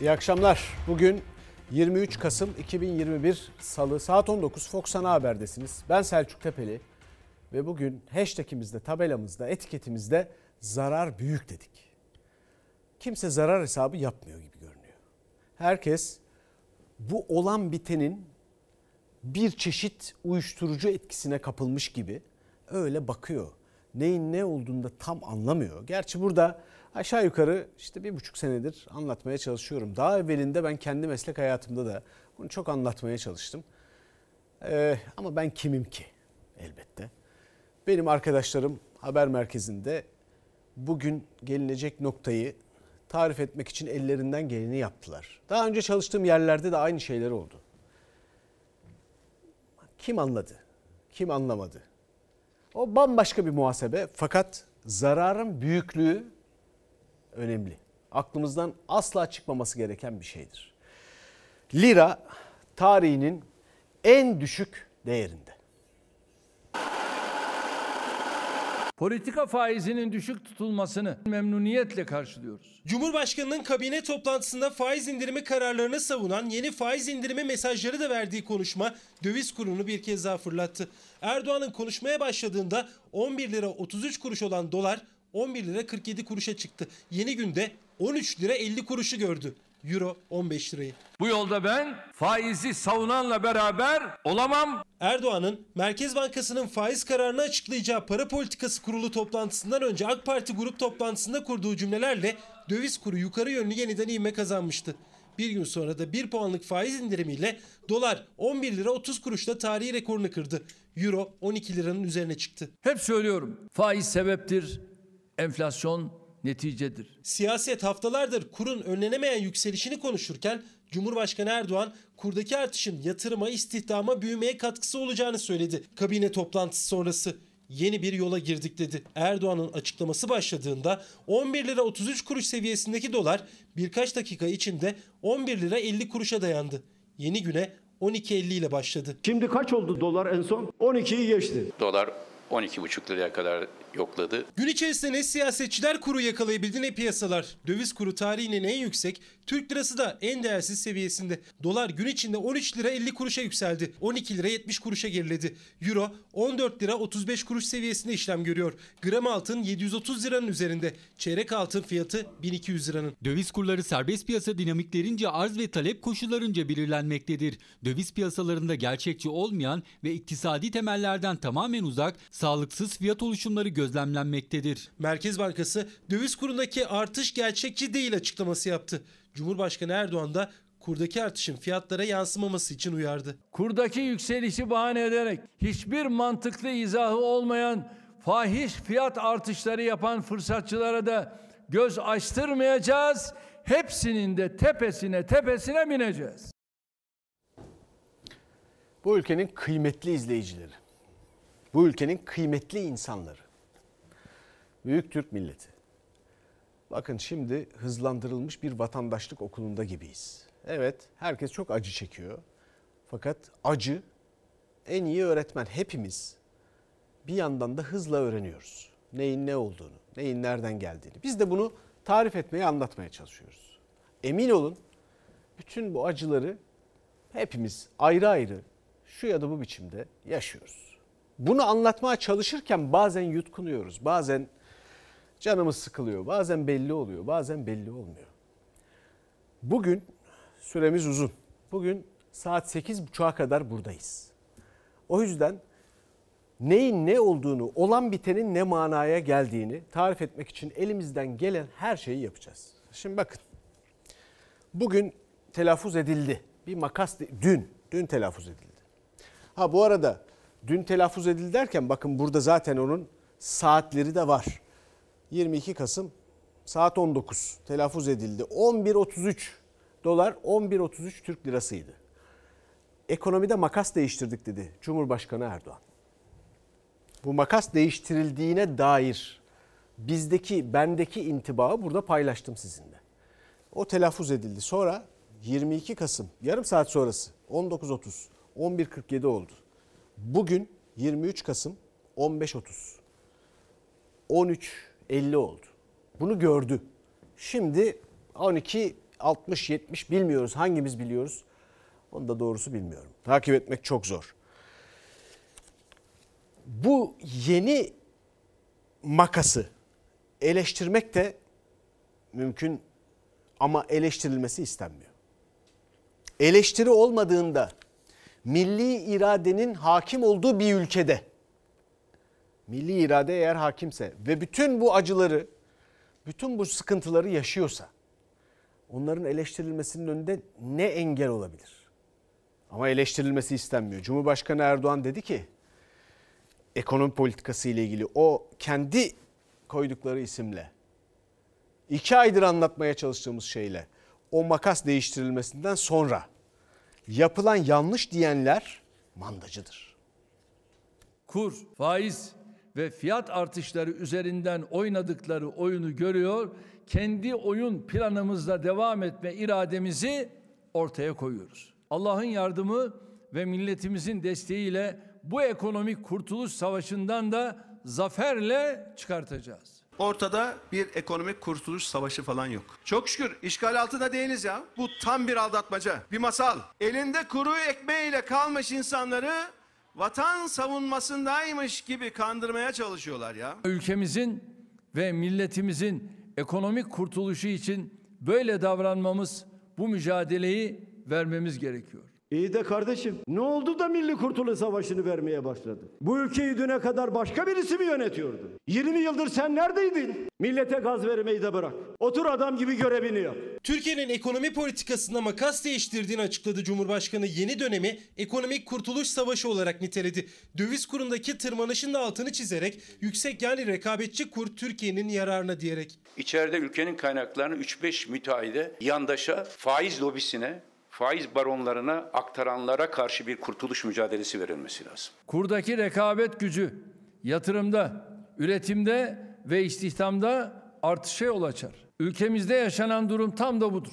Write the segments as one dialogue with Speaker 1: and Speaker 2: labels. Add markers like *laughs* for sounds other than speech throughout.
Speaker 1: İyi akşamlar. Bugün 23 Kasım 2021 Salı saat 19 Fox Ana Haber'desiniz. Ben Selçuk Tepeli ve bugün hashtagimizde, tabelamızda, etiketimizde zarar büyük dedik. Kimse zarar hesabı yapmıyor gibi görünüyor. Herkes bu olan bitenin bir çeşit uyuşturucu etkisine kapılmış gibi öyle bakıyor. Neyin ne olduğunu da tam anlamıyor. Gerçi burada aşağı yukarı işte bir buçuk senedir anlatmaya çalışıyorum. Daha evvelinde ben kendi meslek hayatımda da bunu çok anlatmaya çalıştım. Ee, ama ben kimim ki elbette. Benim arkadaşlarım haber merkezinde bugün gelinecek noktayı tarif etmek için ellerinden geleni yaptılar. Daha önce çalıştığım yerlerde de aynı şeyler oldu. Kim anladı? Kim anlamadı? O bambaşka bir muhasebe fakat zararın büyüklüğü önemli. Aklımızdan asla çıkmaması gereken bir şeydir. Lira tarihinin en düşük değerinde.
Speaker 2: Politika faizinin düşük tutulmasını memnuniyetle karşılıyoruz.
Speaker 3: Cumhurbaşkanının kabine toplantısında faiz indirimi kararlarını savunan yeni faiz indirimi mesajları da verdiği konuşma döviz kurunu bir kez daha fırlattı. Erdoğan'ın konuşmaya başladığında 11 lira 33 kuruş olan dolar 11 lira 47 kuruşa çıktı. Yeni günde 13 lira 50 kuruşu gördü. Euro 15 lirayı.
Speaker 2: Bu yolda ben faizi savunanla beraber olamam.
Speaker 3: Erdoğan'ın Merkez Bankası'nın faiz kararını açıklayacağı para politikası kurulu toplantısından önce AK Parti grup toplantısında kurduğu cümlelerle döviz kuru yukarı yönlü yeniden ivme kazanmıştı. Bir gün sonra da 1 puanlık faiz indirimiyle dolar 11 lira 30 kuruşla tarihi rekorunu kırdı. Euro 12 liranın üzerine çıktı.
Speaker 2: Hep söylüyorum faiz sebeptir, enflasyon neticedir.
Speaker 3: Siyaset haftalardır kurun önlenemeyen yükselişini konuşurken Cumhurbaşkanı Erdoğan kurdaki artışın yatırıma, istihdama, büyümeye katkısı olacağını söyledi. Kabine toplantısı sonrası yeni bir yola girdik dedi. Erdoğan'ın açıklaması başladığında 11 lira 33 kuruş seviyesindeki dolar birkaç dakika içinde 11 lira 50 kuruşa dayandı. Yeni güne 12.50 ile başladı.
Speaker 4: Şimdi kaç oldu dolar en son? 12'yi geçti.
Speaker 5: Dolar 12,5 liraya kadar yokladı.
Speaker 3: Gün içerisinde ne siyasetçiler kuru yakalayabildi ne piyasalar. Döviz kuru tarihinin en yüksek, Türk lirası da en değersiz seviyesinde. Dolar gün içinde 13 lira 50 kuruşa yükseldi. 12 lira 70 kuruşa geriledi. Euro 14 lira 35 kuruş seviyesinde işlem görüyor. Gram altın 730 liranın üzerinde. Çeyrek altın fiyatı 1200 liranın.
Speaker 6: Döviz kurları serbest piyasa dinamiklerince arz ve talep koşullarınca belirlenmektedir. Döviz piyasalarında gerçekçi olmayan ve iktisadi temellerden tamamen uzak, sağlıksız fiyat oluşumları gözlemlenmektedir.
Speaker 3: Merkez Bankası döviz kurundaki artış gerçekçi değil açıklaması yaptı. Cumhurbaşkanı Erdoğan da kurdaki artışın fiyatlara yansımaması için uyardı.
Speaker 2: Kurdaki yükselişi bahane ederek hiçbir mantıklı izahı olmayan fahiş fiyat artışları yapan fırsatçılara da göz açtırmayacağız. Hepsinin de tepesine tepesine bineceğiz.
Speaker 1: Bu ülkenin kıymetli izleyicileri. Bu ülkenin kıymetli insanları. Büyük Türk milleti. Bakın şimdi hızlandırılmış bir vatandaşlık okulunda gibiyiz. Evet herkes çok acı çekiyor. Fakat acı en iyi öğretmen hepimiz bir yandan da hızla öğreniyoruz. Neyin ne olduğunu, neyin nereden geldiğini. Biz de bunu tarif etmeye, anlatmaya çalışıyoruz. Emin olun bütün bu acıları hepimiz ayrı ayrı şu ya da bu biçimde yaşıyoruz. Bunu anlatmaya çalışırken bazen yutkunuyoruz, bazen canımız sıkılıyor, bazen belli oluyor, bazen belli olmuyor. Bugün süremiz uzun. Bugün saat 8.30'a kadar buradayız. O yüzden neyin ne olduğunu, olan bitenin ne manaya geldiğini tarif etmek için elimizden gelen her şeyi yapacağız. Şimdi bakın. Bugün telaffuz edildi. Bir makas dün, dün telaffuz edildi. Ha bu arada dün telaffuz edildi derken bakın burada zaten onun saatleri de var. 22 Kasım saat 19 telaffuz edildi. 11.33 dolar 11.33 Türk lirasıydı. Ekonomide makas değiştirdik dedi Cumhurbaşkanı Erdoğan. Bu makas değiştirildiğine dair bizdeki bendeki intibağı burada paylaştım sizinle. O telaffuz edildi. Sonra 22 Kasım yarım saat sonrası 19.30 11.47 oldu. Bugün 23 Kasım 15.30 13.50 oldu. Bunu gördü. Şimdi 12 60 70 bilmiyoruz. Hangimiz biliyoruz? Onu da doğrusu bilmiyorum. Takip etmek çok zor. Bu yeni makası eleştirmek de mümkün ama eleştirilmesi istenmiyor. Eleştiri olmadığında milli iradenin hakim olduğu bir ülkede milli irade eğer hakimse ve bütün bu acıları, bütün bu sıkıntıları yaşıyorsa onların eleştirilmesinin önünde ne engel olabilir? Ama eleştirilmesi istenmiyor. Cumhurbaşkanı Erdoğan dedi ki ekonomi politikası ile ilgili o kendi koydukları isimle iki aydır anlatmaya çalıştığımız şeyle o makas değiştirilmesinden sonra yapılan yanlış diyenler mandacıdır.
Speaker 2: kur, faiz ve fiyat artışları üzerinden oynadıkları oyunu görüyor. Kendi oyun planımızla devam etme irademizi ortaya koyuyoruz. Allah'ın yardımı ve milletimizin desteğiyle bu ekonomik kurtuluş savaşından da zaferle çıkartacağız.
Speaker 7: Ortada bir ekonomik kurtuluş savaşı falan yok. Çok şükür işgal altında değiliz ya. Bu tam bir aldatmaca, bir masal. Elinde kuru ekmeğiyle kalmış insanları vatan savunmasındaymış gibi kandırmaya çalışıyorlar ya.
Speaker 2: Ülkemizin ve milletimizin ekonomik kurtuluşu için böyle davranmamız, bu mücadeleyi vermemiz gerekiyor.
Speaker 4: İyi de kardeşim ne oldu da Milli Kurtuluş Savaşı'nı vermeye başladı? Bu ülkeyi düne kadar başka birisi mi yönetiyordu? 20 yıldır sen neredeydin? Millete gaz vermeyi de bırak. Otur adam gibi görevini yap.
Speaker 3: Türkiye'nin ekonomi politikasında makas değiştirdiğini açıkladı Cumhurbaşkanı yeni dönemi ekonomik kurtuluş savaşı olarak niteledi. Döviz kurundaki tırmanışın da altını çizerek yüksek yani rekabetçi kur Türkiye'nin yararına diyerek.
Speaker 5: İçeride ülkenin kaynaklarını 3-5 müteahhide, yandaşa, faiz lobisine, faiz baronlarına aktaranlara karşı bir kurtuluş mücadelesi verilmesi lazım.
Speaker 2: Kurdaki rekabet gücü yatırımda, üretimde ve istihdamda artışa yol açar. Ülkemizde yaşanan durum tam da budur.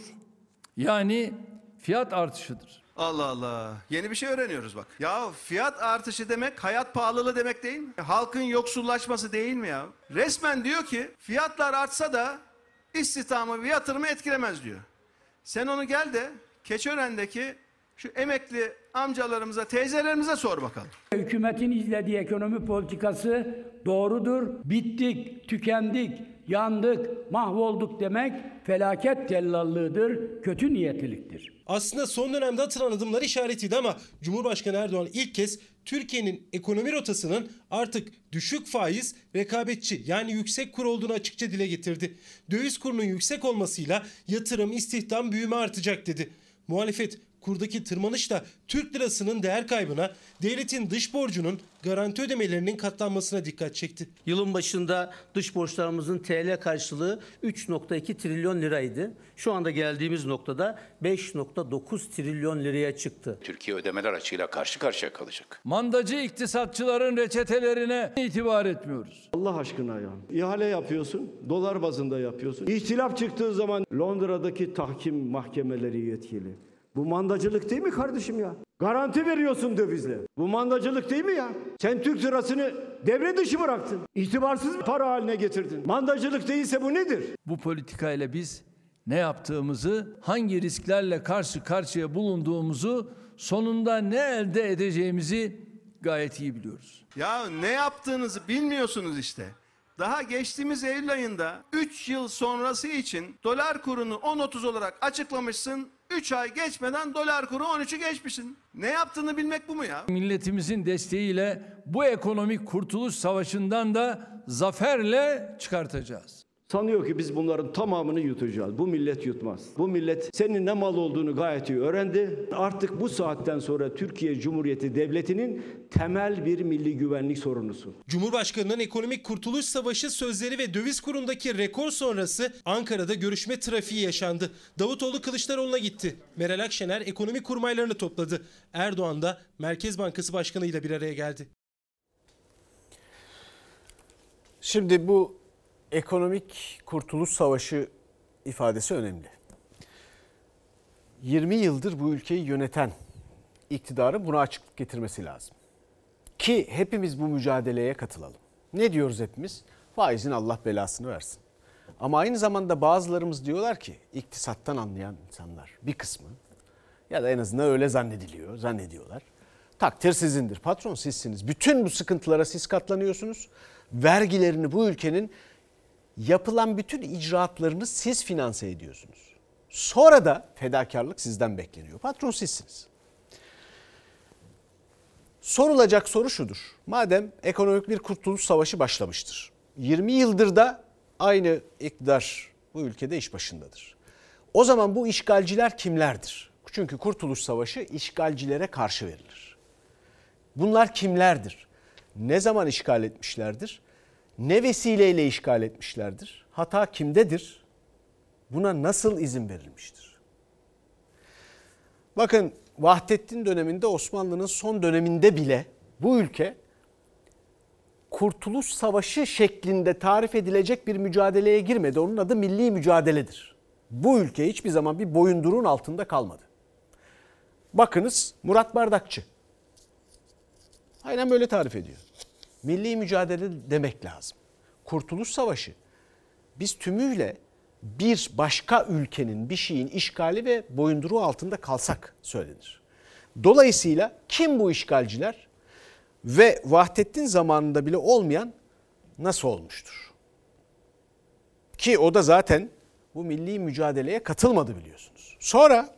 Speaker 2: Yani fiyat artışıdır.
Speaker 7: Allah Allah. Yeni bir şey öğreniyoruz bak. Ya fiyat artışı demek hayat pahalılığı demek değil mi? Halkın yoksullaşması değil mi ya? Resmen diyor ki fiyatlar artsa da istihdamı ve yatırımı etkilemez diyor. Sen onu gel de Keçören'deki şu emekli amcalarımıza, teyzelerimize sor bakalım.
Speaker 8: Hükümetin izlediği ekonomi politikası doğrudur. Bittik, tükendik, yandık, mahvolduk demek felaket tellallığıdır, kötü niyetliliktir.
Speaker 3: Aslında son dönemde atılan adımlar işaretiydi ama Cumhurbaşkanı Erdoğan ilk kez Türkiye'nin ekonomi rotasının artık düşük faiz, rekabetçi yani yüksek kur olduğunu açıkça dile getirdi. Döviz kurunun yüksek olmasıyla yatırım, istihdam, büyüme artacak dedi. مؤلفه kurdaki tırmanışla Türk lirasının değer kaybına, devletin dış borcunun garanti ödemelerinin katlanmasına dikkat çekti.
Speaker 9: Yılın başında dış borçlarımızın TL karşılığı 3.2 trilyon liraydı. Şu anda geldiğimiz noktada 5.9 trilyon liraya çıktı.
Speaker 5: Türkiye ödemeler açığıyla karşı karşıya kalacak.
Speaker 2: Mandacı iktisatçıların reçetelerine itibar etmiyoruz.
Speaker 4: Allah aşkına ya. İhale yapıyorsun, dolar bazında yapıyorsun. İhtilaf çıktığı zaman Londra'daki tahkim mahkemeleri yetkili. Bu mandacılık değil mi kardeşim ya? Garanti veriyorsun dövizle. Bu mandacılık değil mi ya? Sen Türk lirasını devre dışı bıraktın. İtibarsız para haline getirdin. Mandacılık değilse bu nedir?
Speaker 2: Bu politikayla biz ne yaptığımızı, hangi risklerle karşı karşıya bulunduğumuzu, sonunda ne elde edeceğimizi gayet iyi biliyoruz.
Speaker 7: Ya ne yaptığınızı bilmiyorsunuz işte. Daha geçtiğimiz Eylül ayında 3 yıl sonrası için dolar kurunu 10.30 olarak açıklamışsın. 3 ay geçmeden dolar kuru 13'ü geçmişsin. Ne yaptığını bilmek bu mu ya?
Speaker 2: Milletimizin desteğiyle bu ekonomik kurtuluş savaşından da zaferle çıkartacağız.
Speaker 4: Sanıyor ki biz bunların tamamını yutacağız. Bu millet yutmaz. Bu millet senin ne mal olduğunu gayet iyi öğrendi. Artık bu saatten sonra Türkiye Cumhuriyeti Devleti'nin temel bir milli güvenlik sorunusu.
Speaker 3: Cumhurbaşkanının ekonomik kurtuluş savaşı sözleri ve döviz kurundaki rekor sonrası Ankara'da görüşme trafiği yaşandı. Davutoğlu Kılıçdaroğlu'na gitti. Meral Akşener ekonomi kurmaylarını topladı. Erdoğan da Merkez Bankası Başkanı ile bir araya geldi.
Speaker 1: Şimdi bu ekonomik kurtuluş savaşı ifadesi önemli. 20 yıldır bu ülkeyi yöneten iktidarın buna açıklık getirmesi lazım. Ki hepimiz bu mücadeleye katılalım. Ne diyoruz hepimiz? Faizin Allah belasını versin. Ama aynı zamanda bazılarımız diyorlar ki iktisattan anlayan insanlar bir kısmı ya da en azından öyle zannediliyor, zannediyorlar. Takdir sizindir, patron sizsiniz. Bütün bu sıkıntılara siz katlanıyorsunuz. Vergilerini bu ülkenin yapılan bütün icraatlarını siz finanse ediyorsunuz. Sonra da fedakarlık sizden bekleniyor. Patron sizsiniz. Sorulacak soru şudur. Madem ekonomik bir kurtuluş savaşı başlamıştır. 20 yıldır da aynı iktidar bu ülkede iş başındadır. O zaman bu işgalciler kimlerdir? Çünkü kurtuluş savaşı işgalcilere karşı verilir. Bunlar kimlerdir? Ne zaman işgal etmişlerdir? Ne vesileyle işgal etmişlerdir? Hata kimdedir? Buna nasıl izin verilmiştir? Bakın Vahdettin döneminde Osmanlı'nın son döneminde bile bu ülke Kurtuluş Savaşı şeklinde tarif edilecek bir mücadeleye girmedi. Onun adı milli mücadeledir. Bu ülke hiçbir zaman bir boyundurun altında kalmadı. Bakınız Murat Bardakçı. Aynen böyle tarif ediyor. Milli mücadele demek lazım. Kurtuluş Savaşı biz tümüyle bir başka ülkenin bir şeyin işgali ve boyunduruğu altında kalsak söylenir. Dolayısıyla kim bu işgalciler ve Vahdettin zamanında bile olmayan nasıl olmuştur? Ki o da zaten bu milli mücadeleye katılmadı biliyorsunuz. Sonra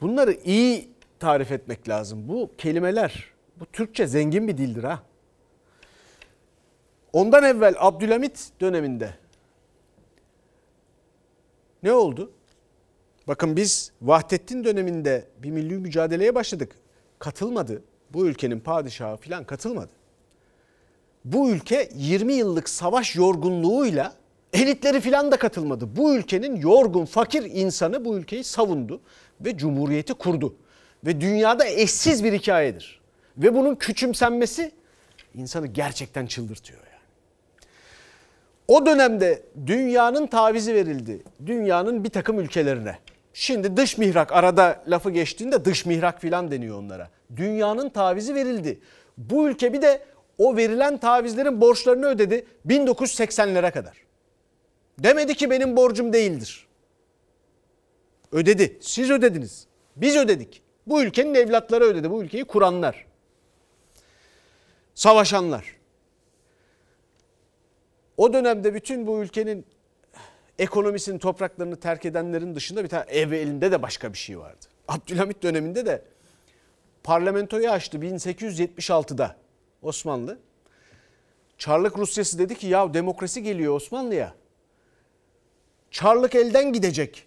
Speaker 1: bunları iyi tarif etmek lazım. Bu kelimeler, bu Türkçe zengin bir dildir ha. Ondan evvel Abdülhamit döneminde ne oldu? Bakın biz Vahdettin döneminde bir milli mücadeleye başladık. Katılmadı. Bu ülkenin padişahı falan katılmadı. Bu ülke 20 yıllık savaş yorgunluğuyla elitleri falan da katılmadı. Bu ülkenin yorgun, fakir insanı bu ülkeyi savundu ve cumhuriyeti kurdu. Ve dünyada eşsiz bir hikayedir. Ve bunun küçümsenmesi insanı gerçekten çıldırtıyor yani. O dönemde dünyanın tavizi verildi. Dünyanın bir takım ülkelerine. Şimdi dış mihrak arada lafı geçtiğinde dış mihrak filan deniyor onlara. Dünyanın tavizi verildi. Bu ülke bir de o verilen tavizlerin borçlarını ödedi 1980'lere kadar. Demedi ki benim borcum değildir. Ödedi. Siz ödediniz. Biz ödedik. Bu ülkenin evlatları ödedi. Bu ülkeyi kuranlar. Savaşanlar. O dönemde bütün bu ülkenin ekonomisinin topraklarını terk edenlerin dışında bir tane ev elinde de başka bir şey vardı. Abdülhamit döneminde de parlamentoyu açtı 1876'da Osmanlı. Çarlık Rusyası dedi ki ya demokrasi geliyor Osmanlı'ya. Çarlık elden gidecek.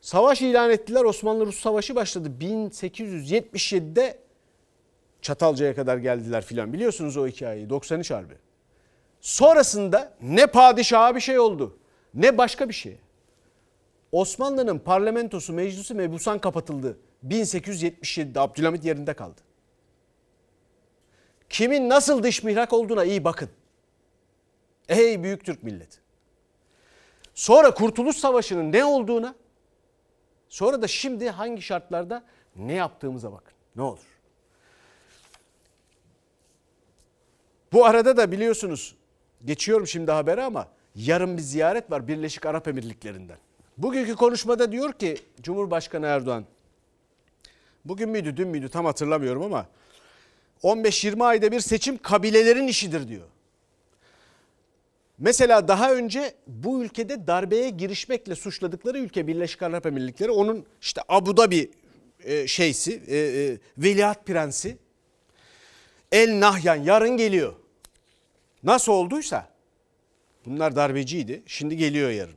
Speaker 1: Savaş ilan ettiler. Osmanlı-Rus savaşı başladı. 1877'de Çatalca'ya kadar geldiler filan. Biliyorsunuz o hikayeyi. 93 Harbi. Sonrasında ne padişaha bir şey oldu ne başka bir şey. Osmanlı'nın parlamentosu, meclisi mebusan kapatıldı. 1877'de Abdülhamit yerinde kaldı. Kimin nasıl dış mihrak olduğuna iyi bakın. Ey büyük Türk milleti. Sonra Kurtuluş Savaşı'nın ne olduğuna, sonra da şimdi hangi şartlarda ne yaptığımıza bakın. Ne olur. Bu arada da biliyorsunuz geçiyorum şimdi habere ama yarın bir ziyaret var Birleşik Arap Emirlikleri'nden. Bugünkü konuşmada diyor ki Cumhurbaşkanı Erdoğan bugün müydü dün müydü tam hatırlamıyorum ama 15-20 ayda bir seçim kabilelerin işidir diyor. Mesela daha önce bu ülkede darbeye girişmekle suçladıkları ülke Birleşik Arap Emirlikleri onun işte Abu Dhabi e, şeysi e, e, veliaht prensi El Nahyan yarın geliyor. Nasıl olduysa bunlar darbeciydi şimdi geliyor yarın.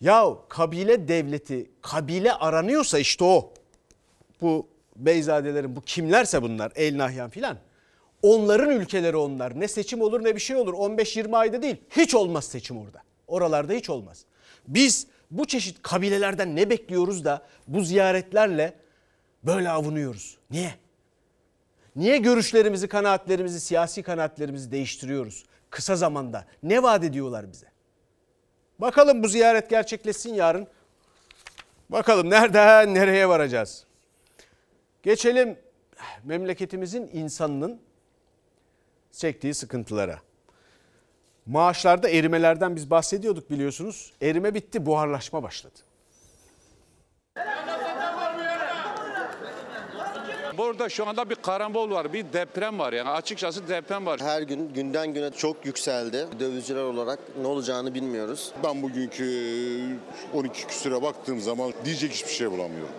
Speaker 1: Ya kabile devleti kabile aranıyorsa işte o. Bu beyzadelerin bu kimlerse bunlar El Nahyan filan. Onların ülkeleri onlar. Ne seçim olur ne bir şey olur. 15-20 ayda değil. Hiç olmaz seçim orada. Oralarda hiç olmaz. Biz bu çeşit kabilelerden ne bekliyoruz da bu ziyaretlerle böyle avunuyoruz. Niye? Niye görüşlerimizi, kanaatlerimizi, siyasi kanaatlerimizi değiştiriyoruz kısa zamanda? Ne vaat ediyorlar bize? Bakalım bu ziyaret gerçekleşsin yarın. Bakalım nereden nereye varacağız? Geçelim memleketimizin insanının çektiği sıkıntılara. Maaşlarda erimelerden biz bahsediyorduk biliyorsunuz. Erime bitti, buharlaşma başladı.
Speaker 10: Burada şu anda bir karambol var, bir deprem var yani açıkçası deprem var.
Speaker 11: Her gün günden güne çok yükseldi. Dövizciler olarak ne olacağını bilmiyoruz.
Speaker 12: Ben bugünkü 12 küsüre baktığım zaman diyecek hiçbir şey bulamıyorum.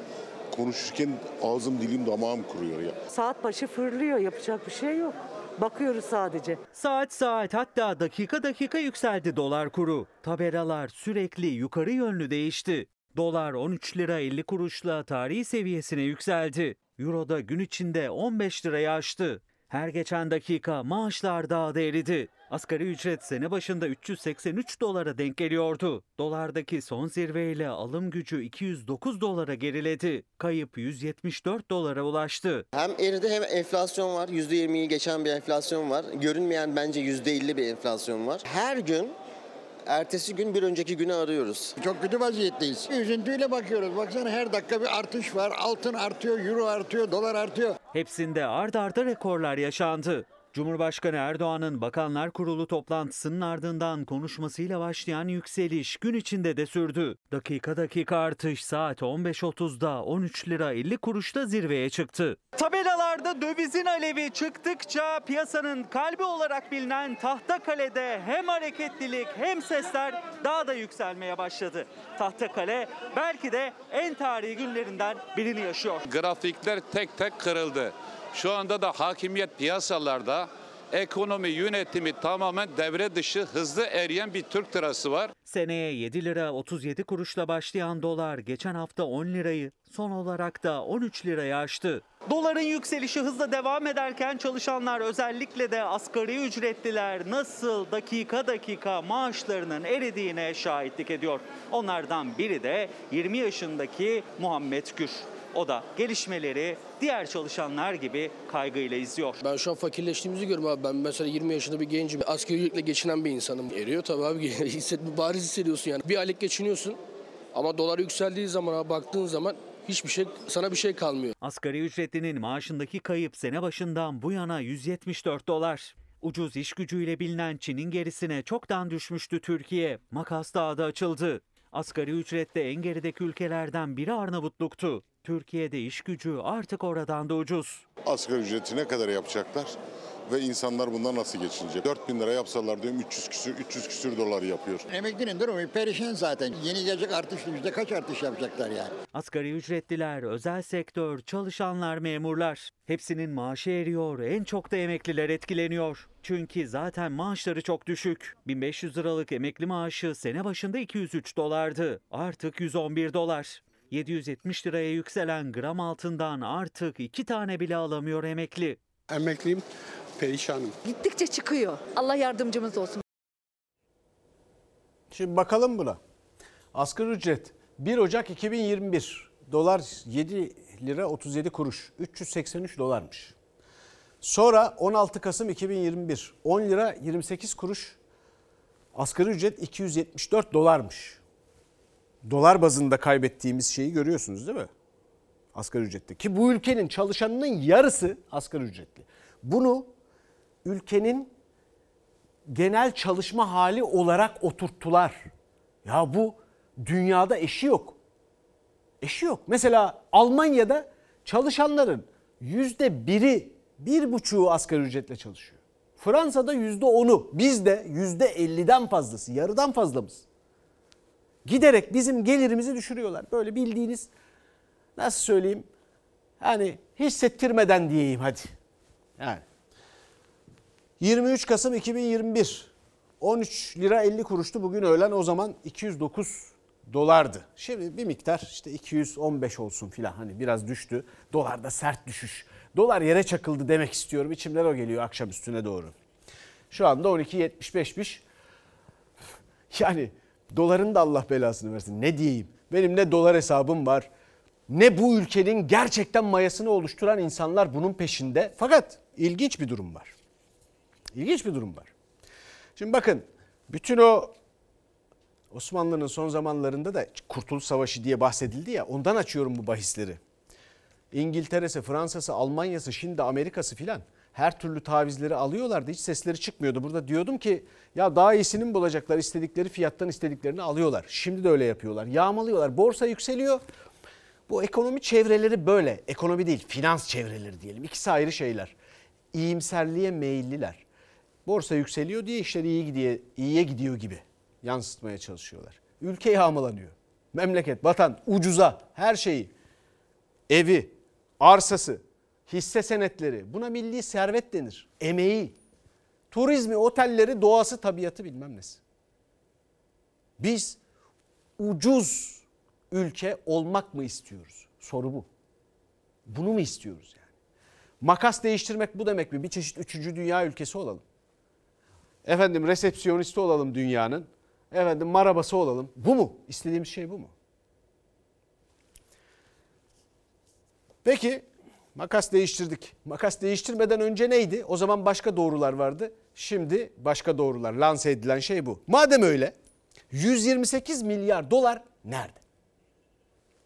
Speaker 12: Konuşurken ağzım dilim damağım kuruyor ya.
Speaker 13: Saat başı fırlıyor yapacak bir şey yok. Bakıyoruz sadece.
Speaker 14: Saat saat hatta dakika dakika yükseldi dolar kuru. Tabelalar sürekli yukarı yönlü değişti. Dolar 13 lira 50 kuruşla tarihi seviyesine yükseldi. Euro da gün içinde 15 liraya aştı. Her geçen dakika maaşlar daha da eridi. Asgari ücret sene başında 383 dolara denk geliyordu. Dolardaki son zirveyle alım gücü 209 dolara geriledi. Kayıp 174 dolara ulaştı.
Speaker 11: Hem eridi hem enflasyon var. %20'yi geçen bir enflasyon var. Görünmeyen bence %50 bir enflasyon var. Her gün ertesi gün bir önceki günü arıyoruz.
Speaker 15: Çok kötü vaziyetteyiz. Üzüntüyle bakıyoruz. Baksana her dakika bir artış var. Altın artıyor, euro artıyor, dolar artıyor.
Speaker 14: Hepsinde ard arda rekorlar yaşandı. Cumhurbaşkanı Erdoğan'ın Bakanlar Kurulu toplantısının ardından konuşmasıyla başlayan yükseliş gün içinde de sürdü. Dakika dakika artış saat 15.30'da 13 lira 50 kuruşta zirveye çıktı. Tabelalarda dövizin alevi çıktıkça piyasanın kalbi olarak bilinen Tahtakale'de hem hareketlilik hem sesler daha da yükselmeye başladı. Tahtakale belki de en tarihi günlerinden birini yaşıyor.
Speaker 10: Grafikler tek tek kırıldı. Şu anda da hakimiyet piyasalarda ekonomi yönetimi tamamen devre dışı hızlı eriyen bir Türk lirası var.
Speaker 14: Seneye 7 lira 37 kuruşla başlayan dolar geçen hafta 10 lirayı son olarak da 13 liraya aştı. Doların yükselişi hızla devam ederken çalışanlar özellikle de asgari ücretliler nasıl dakika dakika maaşlarının eridiğine şahitlik ediyor. Onlardan biri de 20 yaşındaki Muhammed Gür. O da gelişmeleri diğer çalışanlar gibi kaygıyla izliyor.
Speaker 16: Ben şu an fakirleştiğimizi görüyorum abi. Ben mesela 20 yaşında bir gencim. Asgari ücretle geçinen bir insanım. Eriyor tabii abi. *laughs* Hisset, bariz hissediyorsun yani. Bir aylık geçiniyorsun. Ama dolar yükseldiği zaman abi baktığın zaman hiçbir şey sana bir şey kalmıyor.
Speaker 14: Asgari ücretlinin maaşındaki kayıp sene başından bu yana 174 dolar. Ucuz iş gücüyle bilinen Çin'in gerisine çoktan düşmüştü Türkiye. Makas daha da açıldı. Asgari ücrette en gerideki ülkelerden biri Arnavutluk'tu. Türkiye'de iş gücü artık oradan da ucuz.
Speaker 12: Asgari ücreti ne kadar yapacaklar? Ve insanlar bundan nasıl geçinecek? 4 bin lira yapsalar diyorum 300 küsür, 300 küsür dolar yapıyor.
Speaker 15: Emeklinin durumu perişan zaten. Yeni gelecek artış yüzde kaç artış yapacaklar yani?
Speaker 14: Asgari ücretliler, özel sektör, çalışanlar, memurlar. Hepsinin maaşı eriyor, en çok da emekliler etkileniyor. Çünkü zaten maaşları çok düşük. 1500 liralık emekli maaşı sene başında 203 dolardı. Artık 111 dolar. 770 liraya yükselen gram altından artık iki tane bile alamıyor emekli.
Speaker 17: Emekliyim, perişanım.
Speaker 18: Gittikçe çıkıyor. Allah yardımcımız olsun.
Speaker 1: Şimdi bakalım buna. Asgari ücret 1 Ocak 2021 dolar 7 lira 37 kuruş 383 dolarmış. Sonra 16 Kasım 2021 10 lira 28 kuruş asgari ücret 274 dolarmış. Dolar bazında kaybettiğimiz şeyi görüyorsunuz değil mi? Asgari ücretli. Ki bu ülkenin çalışanının yarısı asgari ücretli. Bunu ülkenin genel çalışma hali olarak oturttular. Ya bu dünyada eşi yok. Eşi yok. Mesela Almanya'da çalışanların yüzde biri, bir buçuğu asgari ücretle çalışıyor. Fransa'da yüzde onu, bizde yüzde elliden fazlası, yarıdan fazlamız. Giderek bizim gelirimizi düşürüyorlar. Böyle bildiğiniz nasıl söyleyeyim hani hissettirmeden diyeyim hadi. Yani 23 Kasım 2021 13 lira 50 kuruştu bugün öğlen o zaman 209 dolardı. Şimdi bir miktar işte 215 olsun filan hani biraz düştü. Dolarda sert düşüş. Dolar yere çakıldı demek istiyorum. İçimden o geliyor akşam üstüne doğru. Şu anda 12.75'miş. *laughs* Yani doların da Allah belasını versin. Ne diyeyim? Benim ne dolar hesabım var ne bu ülkenin gerçekten mayasını oluşturan insanlar bunun peşinde. Fakat ilginç bir durum var. İlginç bir durum var. Şimdi bakın bütün o Osmanlı'nın son zamanlarında da Kurtuluş Savaşı diye bahsedildi ya ondan açıyorum bu bahisleri. İngiltere'si, Fransa'sı, Almanya'sı, şimdi Amerika'sı filan her türlü tavizleri alıyorlardı. Hiç sesleri çıkmıyordu. Burada diyordum ki ya daha iyisini mi bulacaklar? İstedikleri fiyattan istediklerini alıyorlar. Şimdi de öyle yapıyorlar. Yağmalıyorlar. Borsa yükseliyor. Bu ekonomi çevreleri böyle. Ekonomi değil, finans çevreleri diyelim. İkisi ayrı şeyler. İyimserliğe meyilliler. Borsa yükseliyor diye işler iyi gidiyor, iyiye gidiyor gibi yansıtmaya çalışıyorlar. Ülke yağmalanıyor. Memleket, vatan, ucuza her şeyi. Evi, arsası, hisse senetleri. Buna milli servet denir. Emeği, turizmi, otelleri, doğası, tabiatı bilmem nesi. Biz ucuz ülke olmak mı istiyoruz? Soru bu. Bunu mu istiyoruz yani? Makas değiştirmek bu demek mi? Bir çeşit üçüncü dünya ülkesi olalım. Efendim resepsiyonisti olalım dünyanın. Efendim marabası olalım. Bu mu? İstediğimiz şey bu mu? Peki makas değiştirdik. Makas değiştirmeden önce neydi? O zaman başka doğrular vardı. Şimdi başka doğrular. Lanse edilen şey bu. Madem öyle 128 milyar dolar nerede?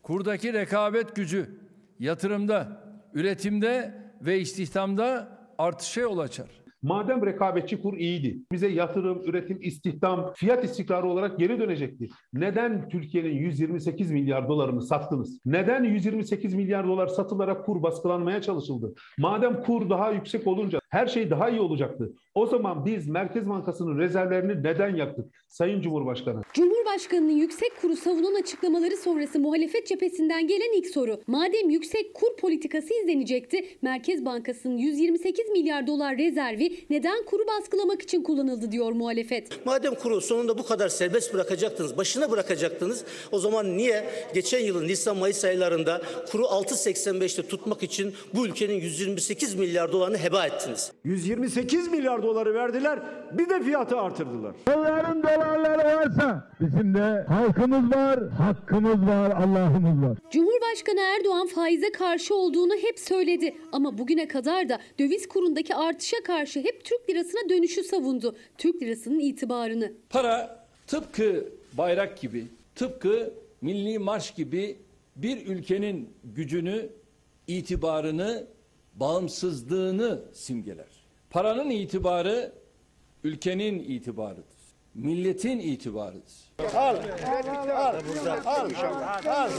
Speaker 2: Kurdaki rekabet gücü yatırımda, üretimde ve istihdamda artışa yol açar.
Speaker 19: Madem rekabetçi kur iyiydi, bize yatırım, üretim, istihdam, fiyat istikrarı olarak geri dönecekti. Neden Türkiye'nin 128 milyar dolarını sattınız? Neden 128 milyar dolar satılarak kur baskılanmaya çalışıldı? Madem kur daha yüksek olunca her şey daha iyi olacaktı. O zaman biz Merkez Bankası'nın rezervlerini neden yaktık? Sayın Cumhurbaşkanı.
Speaker 20: Cumhurbaşkanının yüksek kuru savunan açıklamaları sonrası muhalefet cephesinden gelen ilk soru. Madem yüksek kur politikası izlenecekti, Merkez Bankası'nın 128 milyar dolar rezervi neden kuru baskılamak için kullanıldı diyor muhalefet.
Speaker 9: Madem kuru sonunda bu kadar serbest bırakacaktınız, başına bırakacaktınız o zaman niye geçen yılın Nisan-Mayıs aylarında kuru 6.85'te tutmak için bu ülkenin 128 milyar dolarını heba ettiniz?
Speaker 4: 128 milyar doları verdiler bir de fiyatı artırdılar.
Speaker 21: Onların dolarları varsa bizim de halkımız var, hakkımız var, Allah'ımız var.
Speaker 20: Cumhurbaşkanı Erdoğan faize karşı olduğunu hep söyledi ama bugüne kadar da döviz kurundaki artışa karşı hep Türk lirasına dönüşü savundu. Türk lirasının itibarını.
Speaker 2: Para tıpkı bayrak gibi, tıpkı milli marş gibi bir ülkenin gücünü, itibarını, bağımsızlığını simgeler. Paranın itibarı ülkenin itibarıdır. Milletin itibarıdır.
Speaker 21: Al, al, al,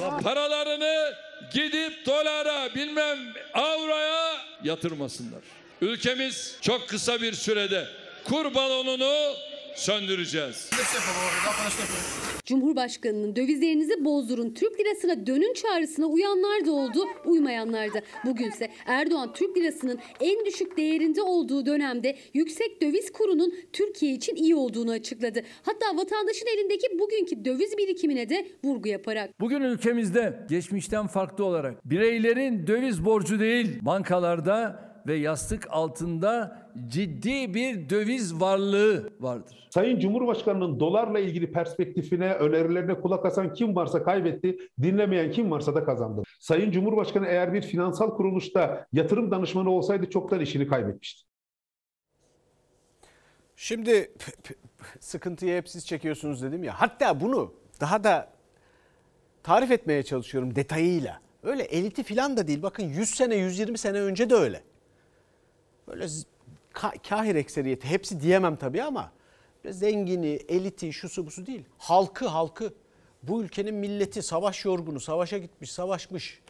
Speaker 21: al.
Speaker 2: Paralarını gidip dolara bilmem avroya yatırmasınlar. Ülkemiz çok kısa bir sürede kur balonunu söndüreceğiz.
Speaker 20: Cumhurbaşkanının dövizlerinizi bozdurun, Türk lirasına dönün çağrısına uyanlar da oldu, uymayanlar da. Bugünse Erdoğan Türk lirasının en düşük değerinde olduğu dönemde yüksek döviz kurunun Türkiye için iyi olduğunu açıkladı. Hatta vatandaşın elindeki bugünkü döviz birikimine de vurgu yaparak.
Speaker 2: Bugün ülkemizde geçmişten farklı olarak bireylerin döviz borcu değil bankalarda ve yastık altında ciddi bir döviz varlığı vardır.
Speaker 19: Sayın Cumhurbaşkanı'nın dolarla ilgili perspektifine, önerilerine kulak asan kim varsa kaybetti, dinlemeyen kim varsa da kazandı. Sayın Cumhurbaşkanı eğer bir finansal kuruluşta yatırım danışmanı olsaydı çoktan işini kaybetmişti.
Speaker 1: Şimdi sıkıntıyı hep siz çekiyorsunuz dedim ya. Hatta bunu daha da tarif etmeye çalışıyorum detayıyla. Öyle eliti falan da değil. Bakın 100 sene 120 sene önce de öyle. Böyle ka- kahir ekseriyeti hepsi diyemem tabii ama zengini, eliti, şusu busu değil. Halkı, halkı. Bu ülkenin milleti savaş yorgunu, savaşa gitmiş, savaşmış.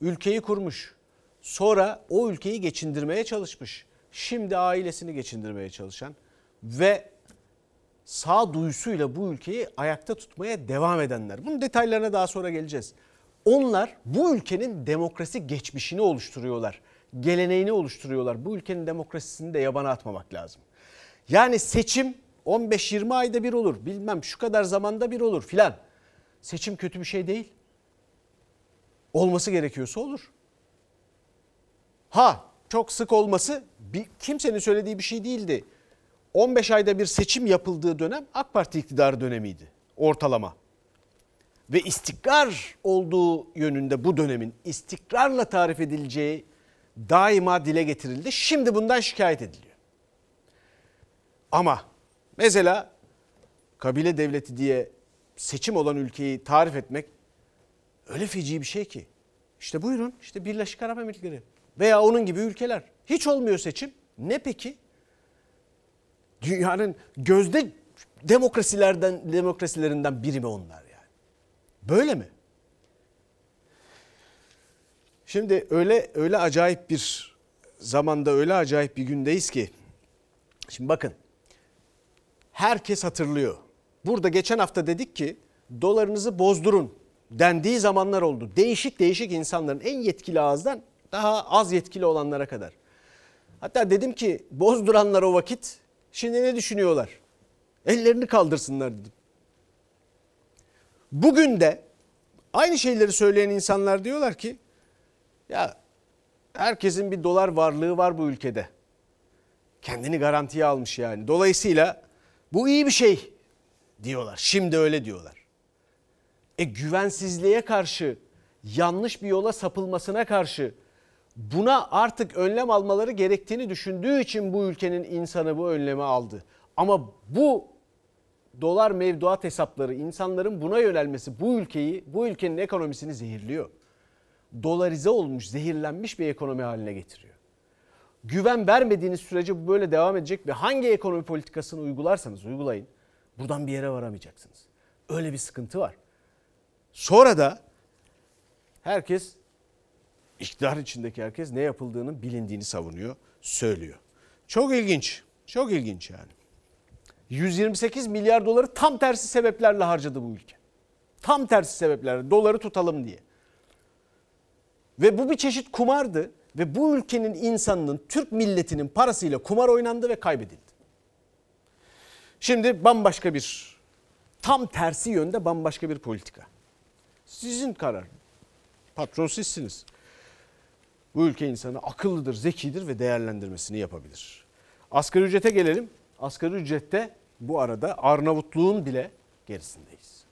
Speaker 1: Ülkeyi kurmuş. Sonra o ülkeyi geçindirmeye çalışmış. Şimdi ailesini geçindirmeye çalışan ve sağduyusuyla bu ülkeyi ayakta tutmaya devam edenler. Bunun detaylarına daha sonra geleceğiz. Onlar bu ülkenin demokrasi geçmişini oluşturuyorlar. Geleneğini oluşturuyorlar. Bu ülkenin demokrasisini de yabana atmamak lazım. Yani seçim 15-20 ayda bir olur. Bilmem şu kadar zamanda bir olur filan. Seçim kötü bir şey değil. Olması gerekiyorsa olur. Ha çok sık olması bir, kimsenin söylediği bir şey değildi. 15 ayda bir seçim yapıldığı dönem AK Parti iktidarı dönemiydi ortalama. Ve istikrar olduğu yönünde bu dönemin istikrarla tarif edileceği daima dile getirildi. Şimdi bundan şikayet ediliyor. Ama mesela kabile devleti diye seçim olan ülkeyi tarif etmek öyle feci bir şey ki. İşte buyurun işte Birleşik Arap Emirlikleri veya onun gibi ülkeler. Hiç olmuyor seçim. Ne peki? Dünyanın gözde demokrasilerden demokrasilerinden biri mi onlar yani? Böyle mi? Şimdi öyle öyle acayip bir zamanda öyle acayip bir gündeyiz ki şimdi bakın herkes hatırlıyor. Burada geçen hafta dedik ki dolarınızı bozdurun dendiği zamanlar oldu. Değişik değişik insanların en yetkili ağızdan daha az yetkili olanlara kadar. Hatta dedim ki bozduranlar o vakit şimdi ne düşünüyorlar? Ellerini kaldırsınlar dedim. Bugün de aynı şeyleri söyleyen insanlar diyorlar ki ya herkesin bir dolar varlığı var bu ülkede. Kendini garantiye almış yani. Dolayısıyla bu iyi bir şey diyorlar. Şimdi öyle diyorlar. E güvensizliğe karşı, yanlış bir yola sapılmasına karşı buna artık önlem almaları gerektiğini düşündüğü için bu ülkenin insanı bu önlemi aldı. Ama bu dolar mevduat hesapları insanların buna yönelmesi bu ülkeyi, bu ülkenin ekonomisini zehirliyor. Dolarize olmuş, zehirlenmiş bir ekonomi haline getiriyor. Güven vermediğiniz sürece bu böyle devam edecek ve hangi ekonomi politikasını uygularsanız uygulayın buradan bir yere varamayacaksınız. Öyle bir sıkıntı var. Sonra da herkes iktidar içindeki herkes ne yapıldığının bilindiğini savunuyor, söylüyor. Çok ilginç. Çok ilginç yani. 128 milyar doları tam tersi sebeplerle harcadı bu ülke. Tam tersi sebeplerle doları tutalım diye. Ve bu bir çeşit kumardı ve bu ülkenin insanının, Türk milletinin parasıyla kumar oynandı ve kaybedildi. Şimdi bambaşka bir, tam tersi yönde bambaşka bir politika. Sizin karar. Patron sizsiniz. Bu ülke insanı akıllıdır, zekidir ve değerlendirmesini yapabilir. Asgari ücrete gelelim. Asgari ücrette bu arada Arnavutluğun bile gerisindeyiz.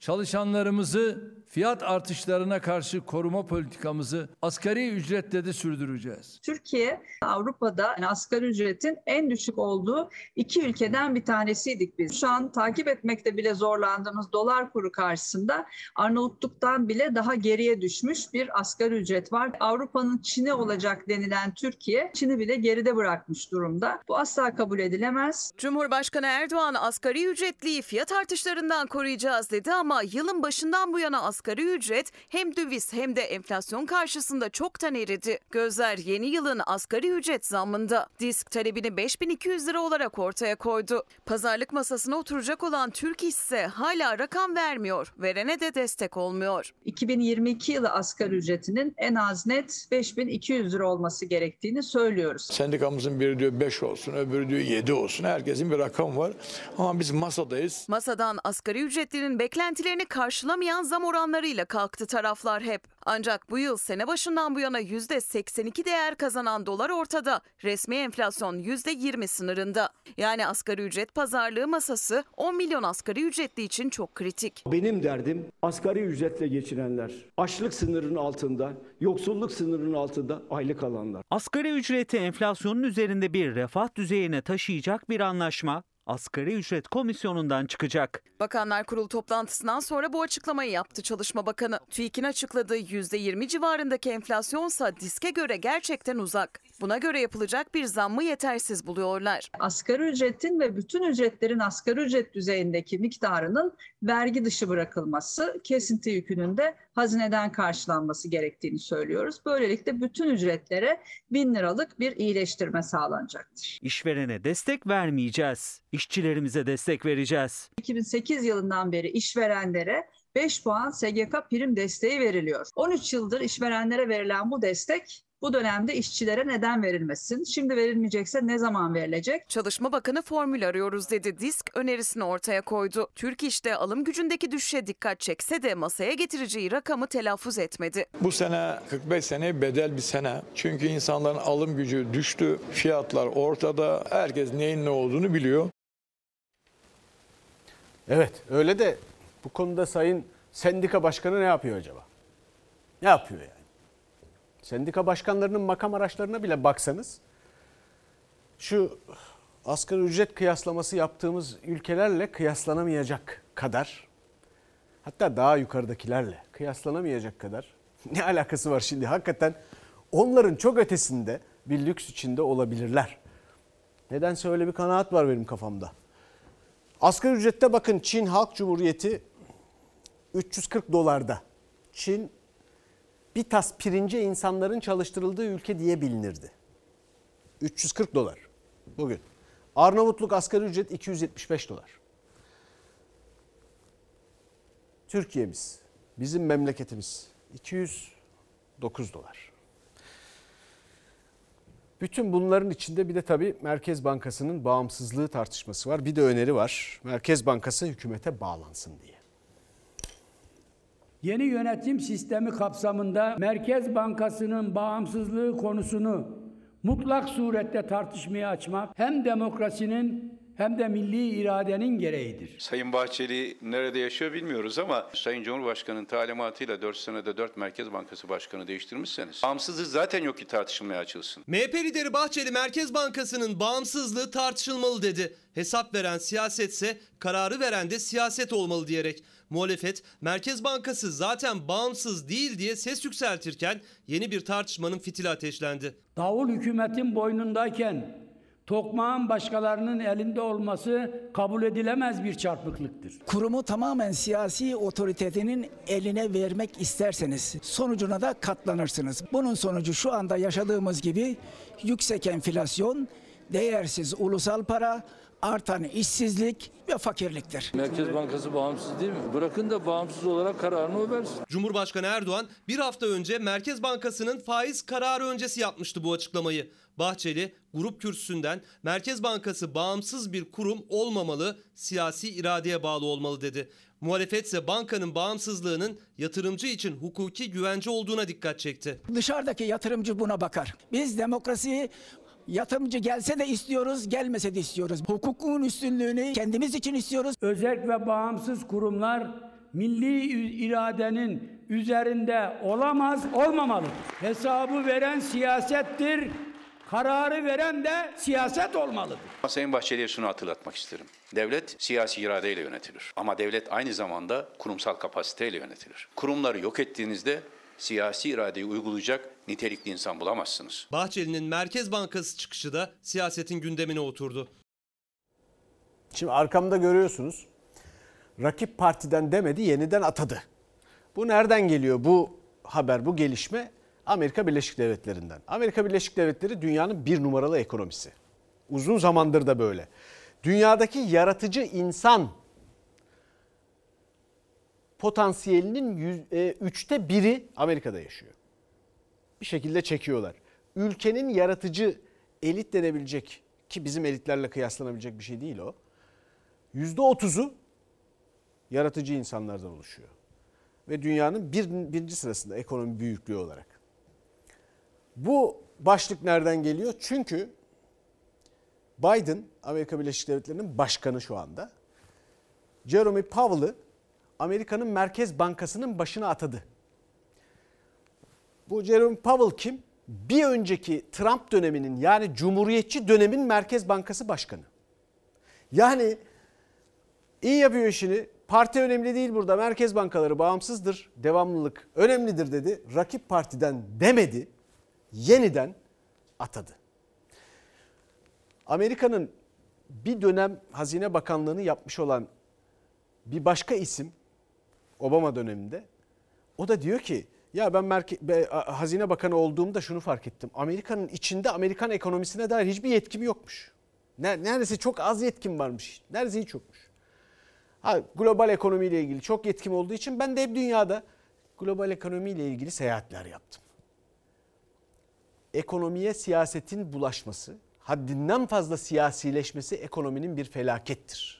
Speaker 2: Çalışanlarımızı fiyat artışlarına karşı koruma politikamızı asgari ücretle de sürdüreceğiz.
Speaker 22: Türkiye Avrupa'da yani asgari ücretin en düşük olduğu iki ülkeden bir tanesiydik biz. Şu an takip etmekte bile zorlandığımız dolar kuru karşısında Arnavutluk'tan bile daha geriye düşmüş bir asgari ücret var. Avrupa'nın Çin'i olacak denilen Türkiye Çin'i bile geride bırakmış durumda. Bu asla kabul edilemez.
Speaker 23: Cumhurbaşkanı Erdoğan asgari ücretliyi fiyat artışlarından koruyacağız dedi ama yılın başından bu yana asgari ücret hem döviz hem de enflasyon karşısında çoktan eridi. Gözler yeni yılın asgari ücret zammında. Disk talebini 5200 lira olarak ortaya koydu. Pazarlık masasına oturacak olan Türk ise hala rakam vermiyor. Verene de destek olmuyor.
Speaker 22: 2022 yılı asgari ücretinin en az net 5200 lira olması gerektiğini söylüyoruz.
Speaker 24: Sendikamızın biri diyor 5 olsun, öbürü diyor 7 olsun. Herkesin bir rakam var. Ama biz masadayız.
Speaker 23: Masadan asgari ücretlinin beklentilerini karşılamayan zam oranlarıyla kalktı taraflar hep. Ancak bu yıl sene başından bu yana %82 değer kazanan dolar ortada. Resmi enflasyon %20 sınırında. Yani asgari ücret pazarlığı masası 10 milyon asgari ücretli için çok kritik.
Speaker 4: Benim derdim asgari ücretle geçinenler, açlık sınırının altında, yoksulluk sınırının altında aylık alanlar.
Speaker 14: Asgari ücreti enflasyonun üzerinde bir refah düzeyine taşıyacak bir anlaşma Asgari Ücret Komisyonu'ndan çıkacak.
Speaker 23: Bakanlar Kurulu toplantısından sonra bu açıklamayı yaptı Çalışma Bakanı. TÜİK'in açıkladığı %20 civarındaki enflasyonsa diske göre gerçekten uzak. Buna göre yapılacak bir zammı yetersiz buluyorlar.
Speaker 22: Asgari ücretin ve bütün ücretlerin asgari ücret düzeyindeki miktarının vergi dışı bırakılması, kesinti yükünün de hazineden karşılanması gerektiğini söylüyoruz. Böylelikle bütün ücretlere 1000 liralık bir iyileştirme sağlanacaktır.
Speaker 14: İşverene destek vermeyeceğiz. İşçilerimize destek vereceğiz.
Speaker 22: 2008 yılından beri işverenlere 5 puan SGK prim desteği veriliyor. 13 yıldır işverenlere verilen bu destek bu dönemde işçilere neden verilmesin? Şimdi verilmeyecekse ne zaman verilecek?
Speaker 23: Çalışma Bakanı formül arıyoruz dedi. Disk önerisini ortaya koydu. Türk İş'te alım gücündeki düşüşe dikkat çekse de masaya getireceği rakamı telaffuz etmedi.
Speaker 24: Bu sene 45 sene bedel bir sene. Çünkü insanların alım gücü düştü. Fiyatlar ortada. Herkes neyin ne olduğunu biliyor.
Speaker 1: Evet öyle de bu konuda sayın sendika başkanı ne yapıyor acaba? Ne yapıyor yani? Sendika başkanlarının makam araçlarına bile baksanız şu asgari ücret kıyaslaması yaptığımız ülkelerle kıyaslanamayacak kadar hatta daha yukarıdakilerle kıyaslanamayacak kadar *laughs* ne alakası var şimdi hakikaten onların çok ötesinde bir lüks içinde olabilirler. Nedense öyle bir kanaat var benim kafamda. Asgari ücrette bakın Çin Halk Cumhuriyeti 340 dolarda. Çin bir tas pirince insanların çalıştırıldığı ülke diye bilinirdi. 340 dolar bugün. Arnavutluk asgari ücret 275 dolar. Türkiye'miz, bizim memleketimiz 209 dolar. Bütün bunların içinde bir de tabii Merkez Bankası'nın bağımsızlığı tartışması var. Bir de öneri var. Merkez Bankası hükümete bağlansın diye.
Speaker 25: Yeni yönetim sistemi kapsamında Merkez Bankası'nın bağımsızlığı konusunu mutlak surette tartışmaya açmak hem demokrasinin hem de milli iradenin gereğidir.
Speaker 26: Sayın Bahçeli nerede yaşıyor bilmiyoruz ama Sayın Cumhurbaşkanı'nın talimatıyla 4 senede 4 Merkez Bankası Başkanı değiştirmişseniz bağımsızlık zaten yok ki tartışılmaya açılsın.
Speaker 3: MHP lideri Bahçeli Merkez Bankası'nın bağımsızlığı tartışılmalı dedi. Hesap veren siyasetse kararı veren de siyaset olmalı diyerek. Muhalefet Merkez Bankası zaten bağımsız değil diye ses yükseltirken yeni bir tartışmanın fitili ateşlendi.
Speaker 25: Davul hükümetin boynundayken tokmağın başkalarının elinde olması kabul edilemez bir çarpıklıktır.
Speaker 27: Kurumu tamamen siyasi otoritenin eline vermek isterseniz sonucuna da katlanırsınız. Bunun sonucu şu anda yaşadığımız gibi yüksek enflasyon, değersiz ulusal para, artan işsizlik ve fakirliktir.
Speaker 2: Merkez Bankası bağımsız değil mi? Bırakın da bağımsız olarak kararını o versin.
Speaker 3: Cumhurbaşkanı Erdoğan bir hafta önce Merkez Bankası'nın faiz kararı öncesi yapmıştı bu açıklamayı. Bahçeli grup kürsüsünden Merkez Bankası bağımsız bir kurum olmamalı, siyasi iradeye bağlı olmalı dedi. Muhalefet ise bankanın bağımsızlığının yatırımcı için hukuki güvence olduğuna dikkat çekti.
Speaker 27: Dışarıdaki yatırımcı buna bakar. Biz demokrasiyi Yatırımcı gelse de istiyoruz, gelmese de istiyoruz. Hukukun üstünlüğünü kendimiz için istiyoruz.
Speaker 25: Özerk ve bağımsız kurumlar milli iradenin üzerinde olamaz, olmamalıdır. Hesabı veren siyasettir, kararı veren de siyaset olmalıdır.
Speaker 26: Sayın Bahçeli'ye şunu hatırlatmak isterim. Devlet siyasi iradeyle yönetilir. Ama devlet aynı zamanda kurumsal kapasiteyle yönetilir. Kurumları yok ettiğinizde siyasi iradeyi uygulayacak nitelikli insan bulamazsınız.
Speaker 3: Bahçeli'nin Merkez Bankası çıkışı da siyasetin gündemine oturdu.
Speaker 1: Şimdi arkamda görüyorsunuz. Rakip partiden demedi, yeniden atadı. Bu nereden geliyor bu haber, bu gelişme? Amerika Birleşik Devletleri'nden. Amerika Birleşik Devletleri dünyanın bir numaralı ekonomisi. Uzun zamandır da böyle. Dünyadaki yaratıcı insan potansiyelinin yüz, e, üçte biri Amerika'da yaşıyor. Bir şekilde çekiyorlar. Ülkenin yaratıcı elit denebilecek ki bizim elitlerle kıyaslanabilecek bir şey değil o. Yüzde otuzu yaratıcı insanlardan oluşuyor. Ve dünyanın bir, birinci sırasında ekonomi büyüklüğü olarak. Bu başlık nereden geliyor? Çünkü Biden, Amerika Birleşik Devletleri'nin başkanı şu anda. Jeremy Powell'ı Amerika'nın Merkez Bankası'nın başına atadı. Bu Jerome Powell kim? Bir önceki Trump döneminin yani Cumhuriyetçi dönemin Merkez Bankası Başkanı. Yani iyi yapıyor işini. Parti önemli değil burada. Merkez bankaları bağımsızdır. Devamlılık önemlidir dedi. Rakip partiden demedi. Yeniden atadı. Amerika'nın bir dönem Hazine Bakanlığı'nı yapmış olan bir başka isim Obama döneminde o da diyor ki ya ben Merke- Hazine Bakanı olduğumda şunu fark ettim. Amerika'nın içinde Amerikan ekonomisine dair hiçbir yetkim yokmuş. Neredeyse çok az yetkim varmış. Neredeyse hiç yokmuş. Ha, global ekonomiyle ilgili çok yetkim olduğu için ben de hep dünyada global ekonomiyle ilgili seyahatler yaptım. Ekonomiye siyasetin bulaşması, haddinden fazla siyasileşmesi ekonominin bir felakettir.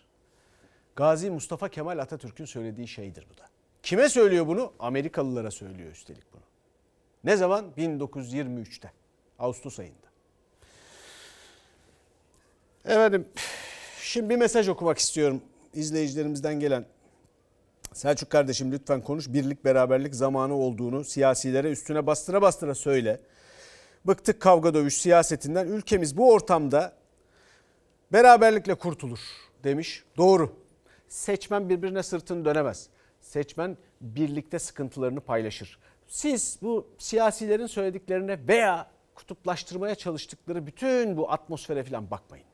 Speaker 1: Gazi Mustafa Kemal Atatürk'ün söylediği şeydir bu da. Kime söylüyor bunu? Amerikalılara söylüyor üstelik bunu. Ne zaman? 1923'te. Ağustos ayında. Efendim şimdi bir mesaj okumak istiyorum izleyicilerimizden gelen. Selçuk kardeşim lütfen konuş. Birlik beraberlik zamanı olduğunu siyasilere üstüne bastıra bastıra söyle. Bıktık kavga dövüş siyasetinden. Ülkemiz bu ortamda beraberlikle kurtulur demiş. Doğru. Seçmen birbirine sırtını dönemez. Seçmen birlikte sıkıntılarını paylaşır. Siz bu siyasilerin söylediklerine veya kutuplaştırmaya çalıştıkları bütün bu atmosfere falan bakmayın.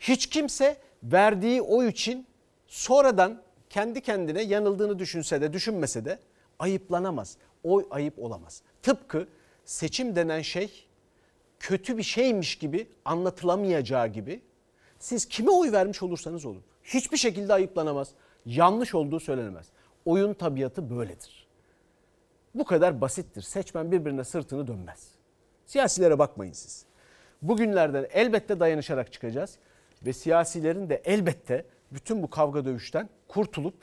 Speaker 1: Hiç kimse verdiği oy için sonradan kendi kendine yanıldığını düşünse de düşünmese de ayıplanamaz. Oy ayıp olamaz. Tıpkı seçim denen şey kötü bir şeymiş gibi anlatılamayacağı gibi siz kime oy vermiş olursanız olun hiçbir şekilde ayıplanamaz. Yanlış olduğu söylenemez. Oyun tabiatı böyledir. Bu kadar basittir. Seçmen birbirine sırtını dönmez. Siyasilere bakmayın siz. Bugünlerden elbette dayanışarak çıkacağız ve siyasilerin de elbette bütün bu kavga dövüşten kurtulup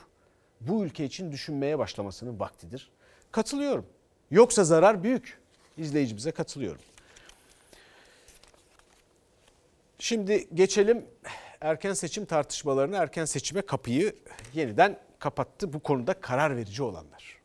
Speaker 1: bu ülke için düşünmeye başlamasının vaktidir. Katılıyorum. Yoksa zarar büyük. İzleyicimize katılıyorum. Şimdi geçelim erken seçim tartışmalarına. Erken seçime kapıyı yeniden kapattı bu konuda karar verici olanlar.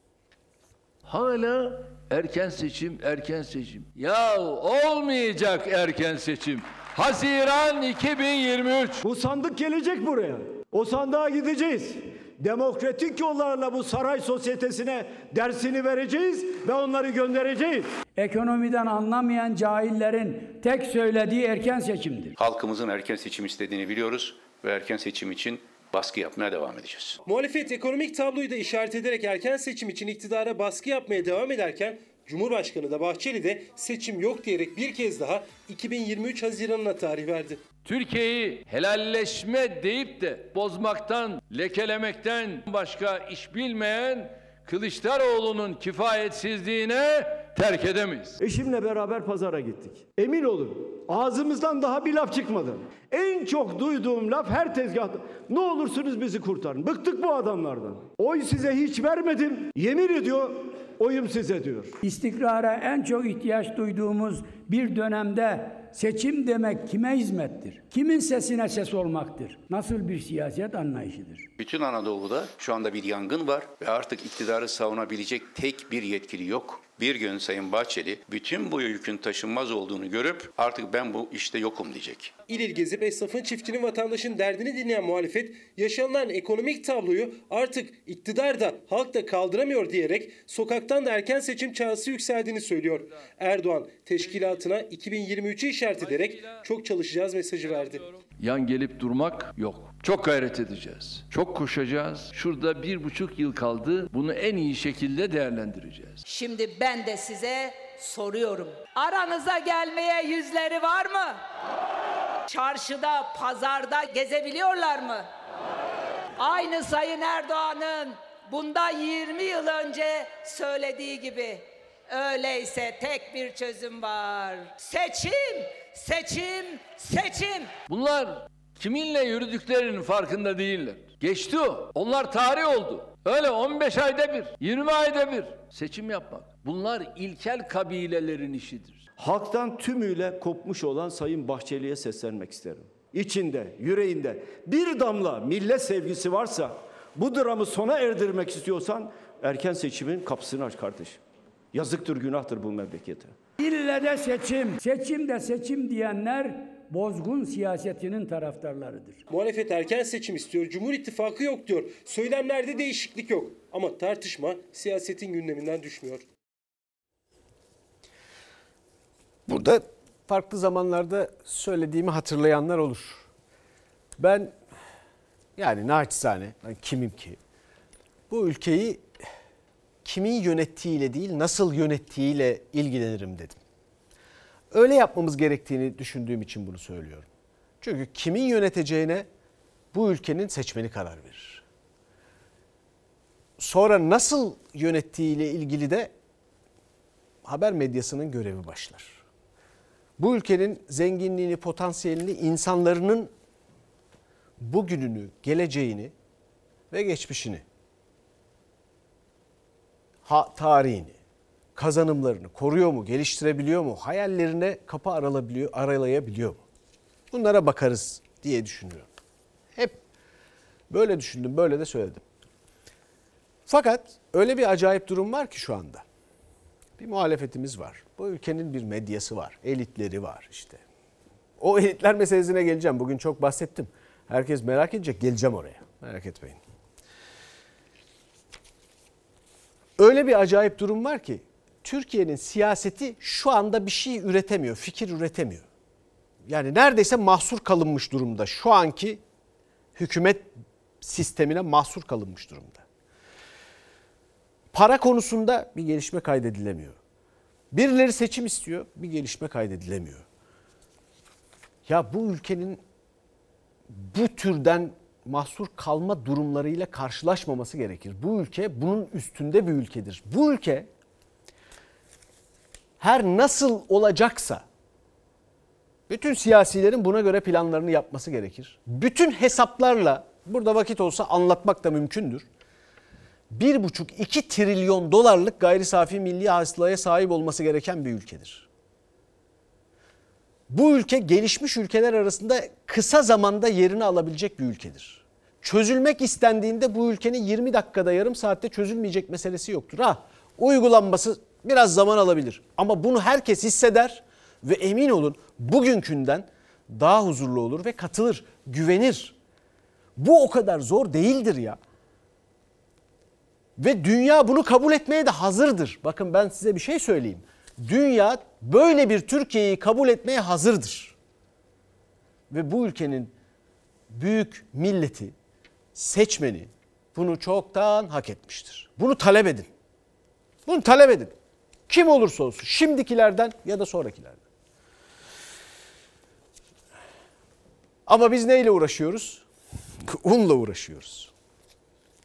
Speaker 2: Hala erken seçim, erken seçim. Ya olmayacak erken seçim. Haziran 2023.
Speaker 4: Bu sandık gelecek buraya. O sandığa gideceğiz. Demokratik yollarla bu saray sosyetesine dersini vereceğiz ve onları göndereceğiz.
Speaker 25: Ekonomiden anlamayan cahillerin tek söylediği erken seçimdir.
Speaker 26: Halkımızın erken seçim istediğini biliyoruz ve erken seçim için baskı yapmaya devam edeceğiz.
Speaker 3: Muhalefet ekonomik tabloyu da işaret ederek erken seçim için iktidara baskı yapmaya devam ederken Cumhurbaşkanı da Bahçeli de seçim yok diyerek bir kez daha 2023 Haziran'ına tarih verdi.
Speaker 2: Türkiye'yi helalleşme deyip de bozmaktan, lekelemekten başka iş bilmeyen Kılıçdaroğlu'nun kifayetsizliğine terk edemeyiz.
Speaker 4: Eşimle beraber pazara gittik. Emin olun ağzımızdan daha bir laf çıkmadı. En çok duyduğum laf her tezgahta. Ne olursunuz bizi kurtarın. Bıktık bu adamlardan. Oy size hiç vermedim. Yemin ediyor oyum size diyor.
Speaker 25: İstikrara en çok ihtiyaç duyduğumuz bir dönemde seçim demek kime hizmettir? Kimin sesine ses olmaktır? Nasıl bir siyaset anlayışıdır?
Speaker 26: Bütün Anadolu'da şu anda bir yangın var ve artık iktidarı savunabilecek tek bir yetkili yok. Bir gün Sayın Bahçeli bütün bu yükün taşınmaz olduğunu görüp artık ben bu işte yokum diyecek.
Speaker 3: İl il gezip esnafın, çiftçinin, vatandaşın derdini dinleyen muhalefet yaşanılan ekonomik tabloyu artık iktidar da halk da kaldıramıyor diyerek sokaktan da erken seçim çağrısı yükseldiğini söylüyor. Erdoğan teşkilatına 2023'ü işaret ederek çok çalışacağız mesajı verdi.
Speaker 2: Yan gelip durmak yok. Çok gayret edeceğiz. Çok koşacağız. Şurada bir buçuk yıl kaldı. Bunu en iyi şekilde değerlendireceğiz.
Speaker 28: Şimdi ben de size soruyorum. Aranıza gelmeye yüzleri var mı? Çarşıda, pazarda gezebiliyorlar mı? Aynı Sayın Erdoğan'ın bundan 20 yıl önce söylediği gibi. Öyleyse tek bir çözüm var. Seçim, seçim, seçim.
Speaker 2: Bunlar kiminle yürüdüklerinin farkında değiller. Geçti o. Onlar tarih oldu. Öyle 15 ayda bir, 20 ayda bir seçim yapmak. Bunlar ilkel kabilelerin işidir.
Speaker 4: Halktan tümüyle kopmuş olan Sayın Bahçeli'ye seslenmek isterim. İçinde, yüreğinde bir damla millet sevgisi varsa bu dramı sona erdirmek istiyorsan erken seçimin kapısını aç kardeşim. Yazıktır, günahtır bu memlekete.
Speaker 25: İlle de seçim, seçim de seçim diyenler bozgun siyasetinin taraftarlarıdır.
Speaker 3: Muhalefet erken seçim istiyor, Cumhur İttifakı yok diyor. Söylemlerde değişiklik yok ama tartışma siyasetin gündeminden düşmüyor.
Speaker 1: Burada farklı zamanlarda söylediğimi hatırlayanlar olur. Ben yani naçizane ben kimim ki bu ülkeyi kimin yönettiğiyle değil nasıl yönettiğiyle ilgilenirim dedim. Öyle yapmamız gerektiğini düşündüğüm için bunu söylüyorum. Çünkü kimin yöneteceğine bu ülkenin seçmeni karar verir. Sonra nasıl yönettiğiyle ilgili de haber medyasının görevi başlar. Bu ülkenin zenginliğini, potansiyelini, insanların bugününü, geleceğini ve geçmişini, ha, tarihini, kazanımlarını koruyor mu, geliştirebiliyor mu, hayallerine kapı aralabiliyor, aralayabiliyor mu? Bunlara bakarız diye düşünüyorum. Hep böyle düşündüm, böyle de söyledim. Fakat öyle bir acayip durum var ki şu anda. Bir muhalefetimiz var. Bu ülkenin bir medyası var, elitleri var işte. O elitler meselesine geleceğim. Bugün çok bahsettim. Herkes merak edecek, geleceğim oraya. Merak etmeyin. Öyle bir acayip durum var ki Türkiye'nin siyaseti şu anda bir şey üretemiyor, fikir üretemiyor. Yani neredeyse mahsur kalınmış durumda. Şu anki hükümet sistemine mahsur kalınmış durumda. Para konusunda bir gelişme kaydedilemiyor. Birileri seçim istiyor, bir gelişme kaydedilemiyor. Ya bu ülkenin bu türden mahsur kalma durumlarıyla karşılaşmaması gerekir. Bu ülke bunun üstünde bir ülkedir. Bu ülke her nasıl olacaksa bütün siyasilerin buna göre planlarını yapması gerekir. Bütün hesaplarla burada vakit olsa anlatmak da mümkündür. 1,5-2 trilyon dolarlık gayri safi milli hasılaya sahip olması gereken bir ülkedir. Bu ülke gelişmiş ülkeler arasında kısa zamanda yerini alabilecek bir ülkedir. Çözülmek istendiğinde bu ülkenin 20 dakikada yarım saatte çözülmeyecek meselesi yoktur. Ha uygulanması biraz zaman alabilir ama bunu herkes hisseder ve emin olun bugünkünden daha huzurlu olur ve katılır, güvenir. Bu o kadar zor değildir ya. Ve dünya bunu kabul etmeye de hazırdır. Bakın ben size bir şey söyleyeyim. Dünya böyle bir Türkiye'yi kabul etmeye hazırdır. Ve bu ülkenin büyük milleti, seçmeni bunu çoktan hak etmiştir. Bunu talep edin. Bunu talep edin. Kim olursa olsun şimdikilerden ya da sonrakilerden. Ama biz neyle uğraşıyoruz? *laughs* Unla uğraşıyoruz.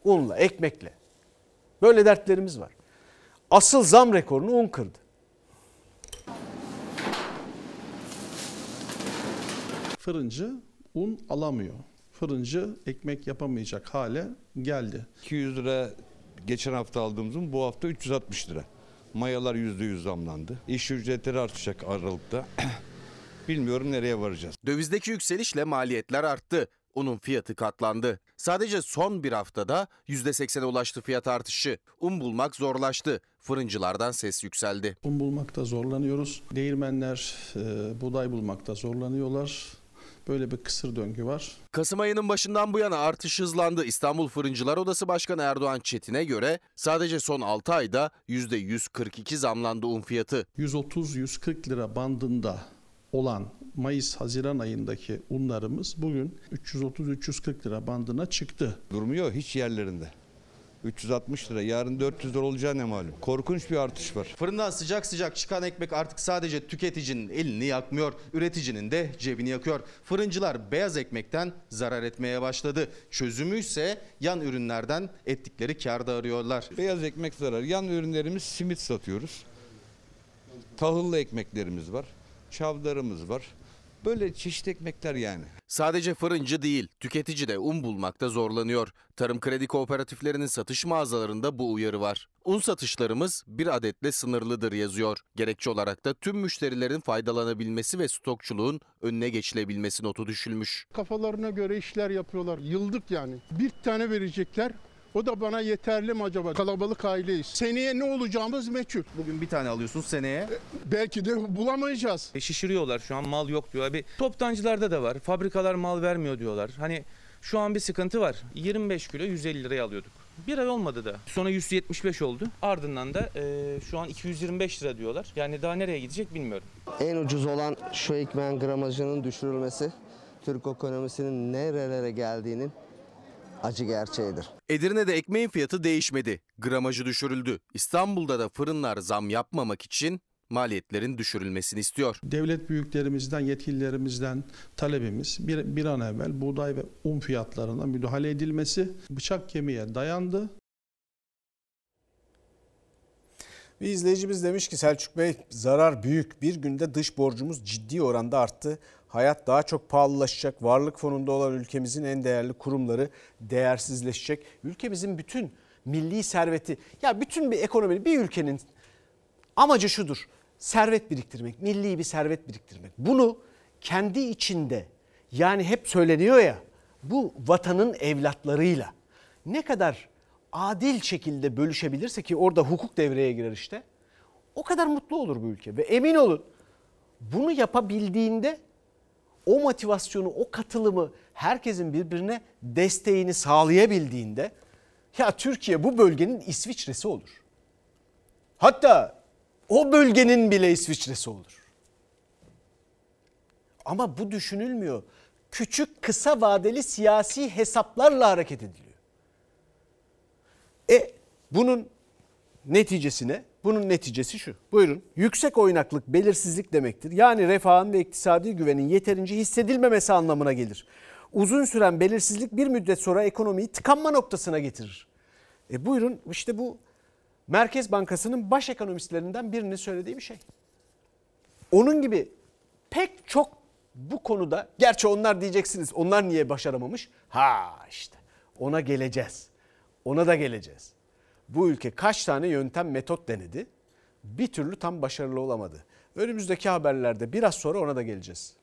Speaker 1: Unla, ekmekle. Böyle dertlerimiz var. Asıl zam rekorunu un kırdı.
Speaker 29: Fırıncı un alamıyor. Fırıncı ekmek yapamayacak hale geldi.
Speaker 30: 200 lira geçen hafta aldığımız un bu hafta 360 lira. Mayalar %100 zamlandı. İş ücretleri artacak Aralık'ta. *clears throat* Bilmiyorum nereye varacağız.
Speaker 31: Dövizdeki yükselişle maliyetler arttı. Unun fiyatı katlandı. Sadece son bir haftada %80'e ulaştı fiyat artışı. Un bulmak zorlaştı. Fırıncılardan ses yükseldi.
Speaker 29: Un bulmakta zorlanıyoruz. Değirmenler e, buğday bulmakta zorlanıyorlar. Böyle bir kısır döngü var.
Speaker 31: Kasım ayının başından bu yana artış hızlandı. İstanbul Fırıncılar Odası Başkanı Erdoğan Çetin'e göre sadece son 6 ayda %142 zamlandı un fiyatı.
Speaker 29: 130-140 lira bandında olan Mayıs-Haziran ayındaki unlarımız bugün 330-340 lira bandına çıktı.
Speaker 30: Durmuyor hiç yerlerinde. 360 lira yarın 400 lira olacağı ne malum. Korkunç bir artış var.
Speaker 32: Fırından sıcak sıcak çıkan ekmek artık sadece tüketicinin elini yakmıyor, üreticinin de cebini yakıyor. Fırıncılar beyaz ekmekten zarar etmeye başladı. Çözümü ise yan ürünlerden ettikleri kârda arıyorlar.
Speaker 30: Beyaz ekmek zarar. Yan ürünlerimiz simit satıyoruz. Tahıllı ekmeklerimiz var. Çavdarımız var. Böyle çeşit ekmekler yani.
Speaker 31: Sadece fırıncı değil, tüketici de un bulmakta zorlanıyor. Tarım kredi kooperatiflerinin satış mağazalarında bu uyarı var. Un satışlarımız bir adetle sınırlıdır yazıyor. Gerekçe olarak da tüm müşterilerin faydalanabilmesi ve stokçuluğun önüne geçilebilmesi notu düşülmüş.
Speaker 33: Kafalarına göre işler yapıyorlar. Yıldık yani. Bir tane verecekler. O da bana yeterli mi acaba? Kalabalık aileyiz. Seneye ne olacağımız meçhul.
Speaker 32: Bugün bir tane alıyorsunuz seneye.
Speaker 33: Belki de bulamayacağız.
Speaker 34: E, şişiriyorlar şu an mal yok diyorlar. Bir toptancılarda da var. Fabrikalar mal vermiyor diyorlar. Hani şu an bir sıkıntı var. 25 kilo 150 liraya alıyorduk. Bir ay olmadı da. Sonra 175 oldu. Ardından da e, şu an 225 lira diyorlar. Yani daha nereye gidecek bilmiyorum.
Speaker 35: En ucuz olan şu ekmeğin gramajının düşürülmesi Türk ekonomisinin nerelere geldiğinin acı gerçeğidir.
Speaker 31: Edirne'de ekmeğin fiyatı değişmedi. Gramajı düşürüldü. İstanbul'da da fırınlar zam yapmamak için maliyetlerin düşürülmesini istiyor.
Speaker 29: Devlet büyüklerimizden, yetkililerimizden talebimiz bir, bir an evvel buğday ve un fiyatlarına müdahale edilmesi bıçak kemiğe dayandı.
Speaker 1: Bir izleyicimiz demiş ki Selçuk Bey zarar büyük. Bir günde dış borcumuz ciddi oranda arttı. Hayat daha çok pahalılaşacak. Varlık fonunda olan ülkemizin en değerli kurumları değersizleşecek. Ülkemizin bütün milli serveti ya bütün bir ekonomi bir ülkenin amacı şudur. Servet biriktirmek, milli bir servet biriktirmek. Bunu kendi içinde yani hep söyleniyor ya bu vatanın evlatlarıyla ne kadar adil şekilde bölüşebilirse ki orada hukuk devreye girer işte. O kadar mutlu olur bu ülke ve emin olun bunu yapabildiğinde o motivasyonu, o katılımı herkesin birbirine desteğini sağlayabildiğinde ya Türkiye bu bölgenin İsviçresi olur. Hatta o bölgenin bile İsviçre'si olur. Ama bu düşünülmüyor. Küçük kısa vadeli siyasi hesaplarla hareket ediliyor. E bunun neticesine bunun neticesi şu. Buyurun. Yüksek oynaklık belirsizlik demektir. Yani refahın ve iktisadi güvenin yeterince hissedilmemesi anlamına gelir. Uzun süren belirsizlik bir müddet sonra ekonomiyi tıkanma noktasına getirir. E buyurun işte bu Merkez Bankası'nın baş ekonomistlerinden birinin söylediği bir şey. Onun gibi pek çok bu konuda gerçi onlar diyeceksiniz onlar niye başaramamış? Ha işte ona geleceğiz. Ona da geleceğiz. Bu ülke kaç tane yöntem metot denedi? Bir türlü tam başarılı olamadı. Önümüzdeki haberlerde biraz sonra ona da geleceğiz.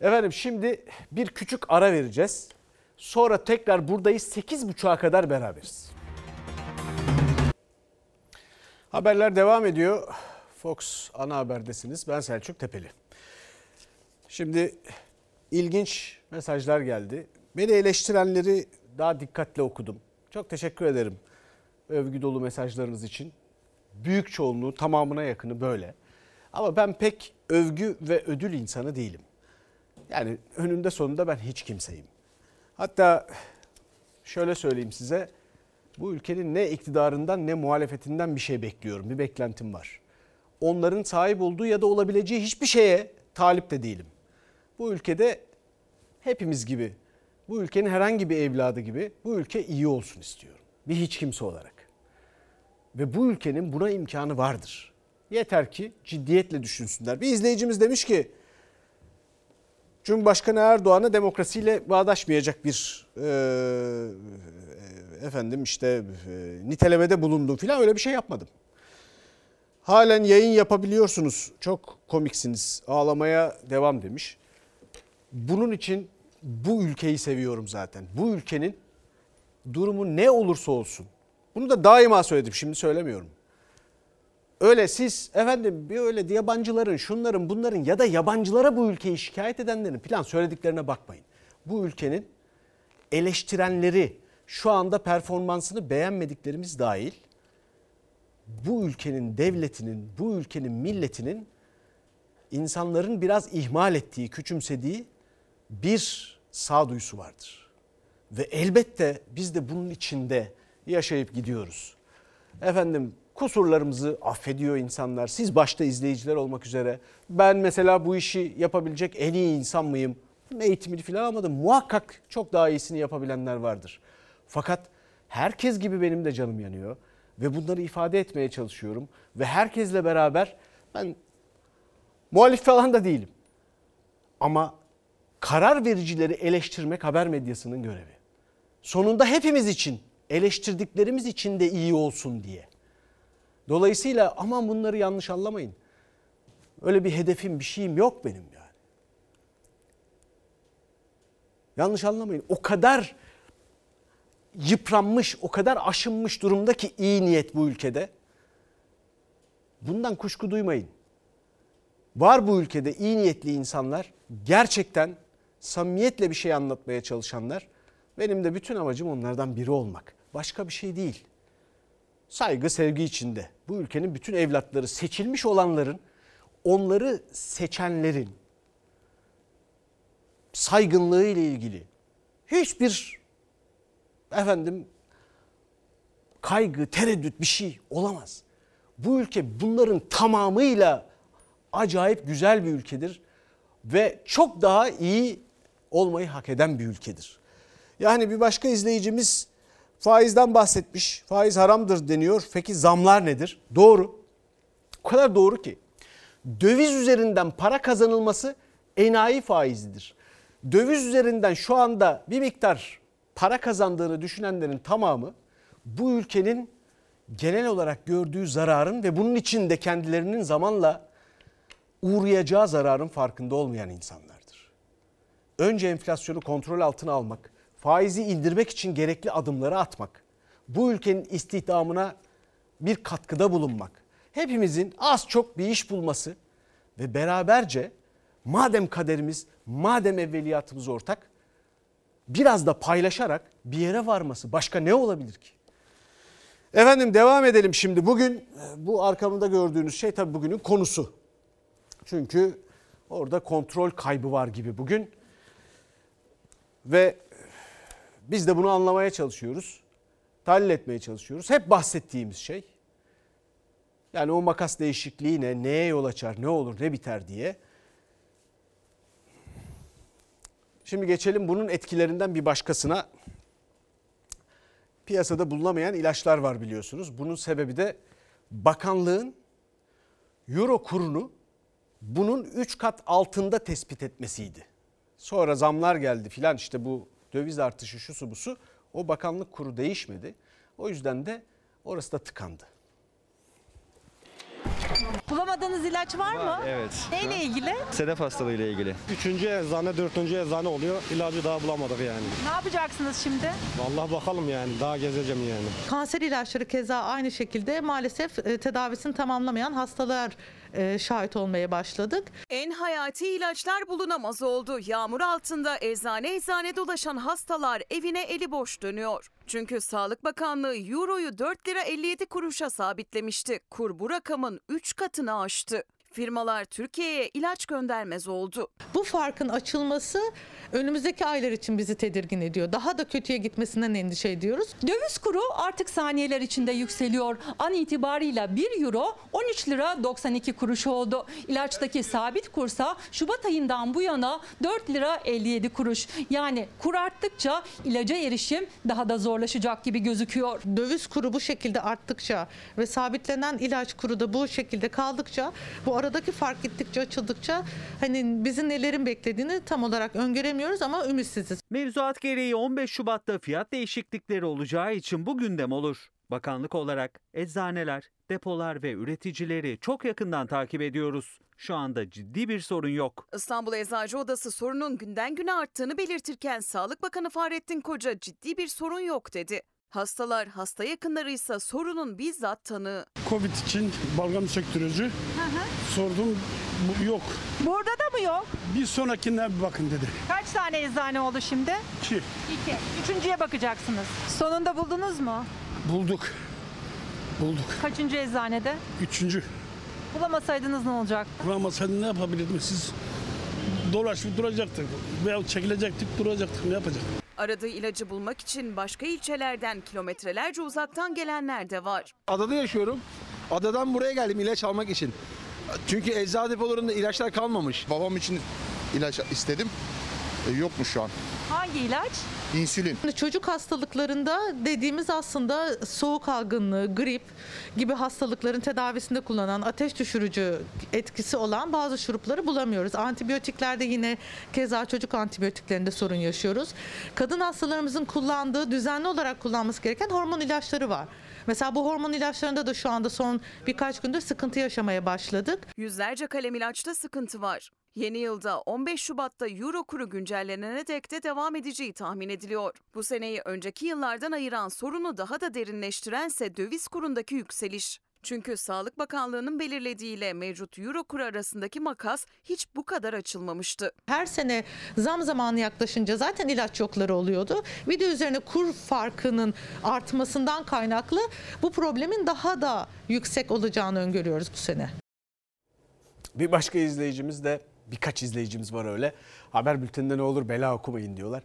Speaker 1: Efendim şimdi bir küçük ara vereceğiz. Sonra tekrar buradayız 8.30'a kadar beraberiz. Haberler devam ediyor. Fox ana haberdesiniz. Ben Selçuk Tepeli. Şimdi ilginç mesajlar geldi. Beni eleştirenleri daha dikkatle okudum. Çok teşekkür ederim övgü dolu mesajlarınız için. Büyük çoğunluğu tamamına yakını böyle. Ama ben pek övgü ve ödül insanı değilim. Yani önünde sonunda ben hiç kimseyim. Hatta şöyle söyleyeyim size. Bu ülkenin ne iktidarından ne muhalefetinden bir şey bekliyorum. Bir beklentim var. Onların sahip olduğu ya da olabileceği hiçbir şeye talip de değilim. Bu ülkede hepimiz gibi, bu ülkenin herhangi bir evladı gibi bu ülke iyi olsun istiyorum. Bir hiç kimse olarak. Ve bu ülkenin buna imkanı vardır. Yeter ki ciddiyetle düşünsünler. Bir izleyicimiz demiş ki Cumhurbaşkanı Erdoğan'a demokrasiyle bağdaşmayacak bir e, efendim işte e, nitelemede bulundum filan öyle bir şey yapmadım. Halen yayın yapabiliyorsunuz. Çok komiksiniz. Ağlamaya devam demiş. Bunun için bu ülkeyi seviyorum zaten. Bu ülkenin durumu ne olursa olsun. Bunu da daima söyledim şimdi söylemiyorum. Öyle siz efendim bir öyle yabancıların şunların bunların ya da yabancılara bu ülkeyi şikayet edenlerin plan söylediklerine bakmayın. Bu ülkenin eleştirenleri şu anda performansını beğenmediklerimiz dahil bu ülkenin devletinin, bu ülkenin milletinin insanların biraz ihmal ettiği, küçümsediği bir sağduyusu vardır. Ve elbette biz de bunun içinde yaşayıp gidiyoruz. Efendim kusurlarımızı affediyor insanlar. Siz başta izleyiciler olmak üzere. Ben mesela bu işi yapabilecek en iyi insan mıyım? Eğitimini falan almadım. Muhakkak çok daha iyisini yapabilenler vardır. Fakat herkes gibi benim de canım yanıyor. Ve bunları ifade etmeye çalışıyorum. Ve herkesle beraber ben muhalif falan da değilim. Ama karar vericileri eleştirmek haber medyasının görevi. Sonunda hepimiz için eleştirdiklerimiz için de iyi olsun diye. Dolayısıyla aman bunları yanlış anlamayın. Öyle bir hedefim bir şeyim yok benim yani. Yanlış anlamayın. O kadar yıpranmış, o kadar aşınmış durumda ki iyi niyet bu ülkede. Bundan kuşku duymayın. Var bu ülkede iyi niyetli insanlar, gerçekten samimiyetle bir şey anlatmaya çalışanlar. Benim de bütün amacım onlardan biri olmak. Başka bir şey değil. Saygı, sevgi içinde. Bu ülkenin bütün evlatları, seçilmiş olanların, onları seçenlerin saygınlığı ile ilgili hiçbir efendim kaygı, tereddüt bir şey olamaz. Bu ülke bunların tamamıyla acayip güzel bir ülkedir ve çok daha iyi olmayı hak eden bir ülkedir. Yani bir başka izleyicimiz faizden bahsetmiş. Faiz haramdır deniyor. Peki zamlar nedir? Doğru. O kadar doğru ki. Döviz üzerinden para kazanılması enayi faizidir. Döviz üzerinden şu anda bir miktar para kazandığını düşünenlerin tamamı bu ülkenin genel olarak gördüğü zararın ve bunun için de kendilerinin zamanla uğrayacağı zararın farkında olmayan insanlardır. Önce enflasyonu kontrol altına almak, faizi indirmek için gerekli adımları atmak, bu ülkenin istihdamına bir katkıda bulunmak, hepimizin az çok bir iş bulması ve beraberce madem kaderimiz, madem evveliyatımız ortak, biraz da paylaşarak bir yere varması başka ne olabilir ki? Efendim devam edelim şimdi. Bugün bu arkamda gördüğünüz şey tabii bugünün konusu. Çünkü orada kontrol kaybı var gibi bugün. Ve biz de bunu anlamaya çalışıyoruz. Tahlil etmeye çalışıyoruz. Hep bahsettiğimiz şey. Yani o makas değişikliği ne, neye yol açar, ne olur, ne biter diye. Şimdi geçelim bunun etkilerinden bir başkasına. Piyasada bulunamayan ilaçlar var biliyorsunuz. Bunun sebebi de bakanlığın euro kurunu bunun 3 kat altında tespit etmesiydi. Sonra zamlar geldi filan işte bu döviz artışı şusu busu o bakanlık kuru değişmedi. O yüzden de orası da tıkandı.
Speaker 36: Bulamadığınız ilaç var mı?
Speaker 37: Evet.
Speaker 36: Neyle ilgili?
Speaker 37: Sedef hastalığı ile ilgili. Üçüncü eczane, dördüncü eczane oluyor. İlacı daha bulamadık yani.
Speaker 36: Ne yapacaksınız şimdi?
Speaker 37: Vallahi bakalım yani. Daha gezeceğim yani.
Speaker 38: Kanser ilaçları keza aynı şekilde maalesef e, tedavisini tamamlamayan hastalar şahit olmaya başladık.
Speaker 23: En hayati ilaçlar bulunamaz oldu. Yağmur altında eczane eczane dolaşan hastalar evine eli boş dönüyor. Çünkü Sağlık Bakanlığı Euro'yu 4 lira 57 kuruşa sabitlemişti. Kur bu rakamın 3 katını aştı. Firmalar Türkiye'ye ilaç göndermez oldu.
Speaker 38: Bu farkın açılması önümüzdeki aylar için bizi tedirgin ediyor. Daha da kötüye gitmesinden endişe ediyoruz.
Speaker 36: Döviz kuru artık saniyeler içinde yükseliyor. An itibarıyla 1 euro 13 lira 92 kuruş oldu. İlaçtaki sabit kursa Şubat ayından bu yana 4 lira 57 kuruş. Yani kur arttıkça ilaca erişim daha da zorlaşacak gibi gözüküyor.
Speaker 38: Döviz kuru bu şekilde arttıkça ve sabitlenen ilaç kuru da bu şekilde kaldıkça bu aradaki fark gittikçe açıldıkça hani bizi nelerin beklediğini tam olarak öngöremiyoruz ama ümitsiziz.
Speaker 14: Mevzuat gereği 15 Şubat'ta fiyat değişiklikleri olacağı için bu gündem olur. Bakanlık olarak eczaneler, depolar ve üreticileri çok yakından takip ediyoruz. Şu anda ciddi bir sorun yok.
Speaker 23: İstanbul Eczacı Odası sorunun günden güne arttığını belirtirken Sağlık Bakanı Fahrettin Koca ciddi bir sorun yok dedi. Hastalar, hasta yakınları ise sorunun bizzat tanığı.
Speaker 39: Covid için balgam söktürücü sordum bu yok.
Speaker 36: Burada da mı yok?
Speaker 39: Bir sonrakine bir bakın dedi.
Speaker 36: Kaç tane eczane oldu şimdi?
Speaker 39: Ki
Speaker 36: İki. Üçüncüye bakacaksınız. Sonunda buldunuz mu?
Speaker 39: bulduk. Bulduk.
Speaker 36: Kaçıncı eczanede?
Speaker 39: Üçüncü.
Speaker 36: Bulamasaydınız ne olacak?
Speaker 39: Bulamasaydın ne yapabilirdim siz? Dolaşıp duracaktık veya çekilecektik duracaktık ne yapacak?
Speaker 23: Aradığı ilacı bulmak için başka ilçelerden kilometrelerce uzaktan gelenler de var.
Speaker 40: Adada yaşıyorum. Adadan buraya geldim ilaç almak için. Çünkü eczacı depolarında ilaçlar kalmamış.
Speaker 41: Babam için ilaç istedim. E, yokmuş şu an.
Speaker 36: Hangi ilaç?
Speaker 41: İnsülin.
Speaker 38: Çocuk hastalıklarında dediğimiz aslında soğuk algınlığı, grip gibi hastalıkların tedavisinde kullanılan ateş düşürücü etkisi olan bazı şurupları bulamıyoruz. Antibiyotiklerde yine keza çocuk antibiyotiklerinde sorun yaşıyoruz. Kadın hastalarımızın kullandığı, düzenli olarak kullanması gereken hormon ilaçları var. Mesela bu hormon ilaçlarında da şu anda son birkaç gündür sıkıntı yaşamaya başladık.
Speaker 23: Yüzlerce kalem ilaçta sıkıntı var. Yeni yılda 15 Şubat'ta Euro kuru güncellenene dek de devam edeceği tahmin ediliyor. Bu seneyi önceki yıllardan ayıran sorunu daha da derinleştirense döviz kurundaki yükseliş. Çünkü Sağlık Bakanlığı'nın belirlediğiyle mevcut Euro kuru arasındaki makas hiç bu kadar açılmamıştı.
Speaker 38: Her sene zam zamanı yaklaşınca zaten ilaç yokları oluyordu. Bir de üzerine kur farkının artmasından kaynaklı bu problemin daha da yüksek olacağını öngörüyoruz bu sene.
Speaker 1: Bir başka izleyicimiz de birkaç izleyicimiz var öyle. Haber bülteninde ne olur bela okumayın diyorlar.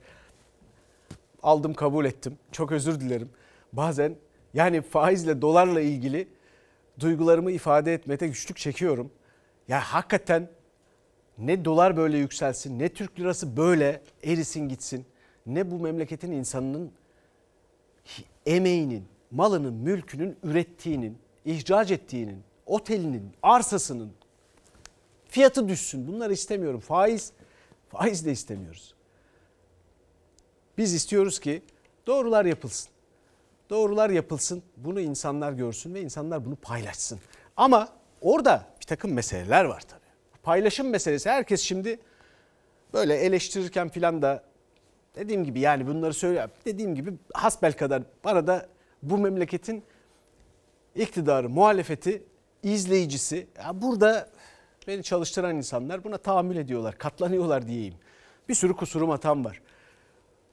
Speaker 1: Aldım kabul ettim. Çok özür dilerim. Bazen yani faizle dolarla ilgili duygularımı ifade etmede güçlük çekiyorum. Ya hakikaten ne dolar böyle yükselsin ne Türk lirası böyle erisin gitsin. Ne bu memleketin insanının emeğinin, malının, mülkünün ürettiğinin, ihraç ettiğinin, otelinin, arsasının fiyatı düşsün. Bunları istemiyorum. Faiz, faiz de istemiyoruz. Biz istiyoruz ki doğrular yapılsın. Doğrular yapılsın, bunu insanlar görsün ve insanlar bunu paylaşsın. Ama orada bir takım meseleler var tabii. Paylaşım meselesi herkes şimdi böyle eleştirirken filan da dediğim gibi yani bunları söyle dediğim gibi hasbel kadar arada bu memleketin iktidarı, muhalefeti, izleyicisi ya burada beni çalıştıran insanlar buna tahammül ediyorlar, katlanıyorlar diyeyim. Bir sürü kusurum hatam var.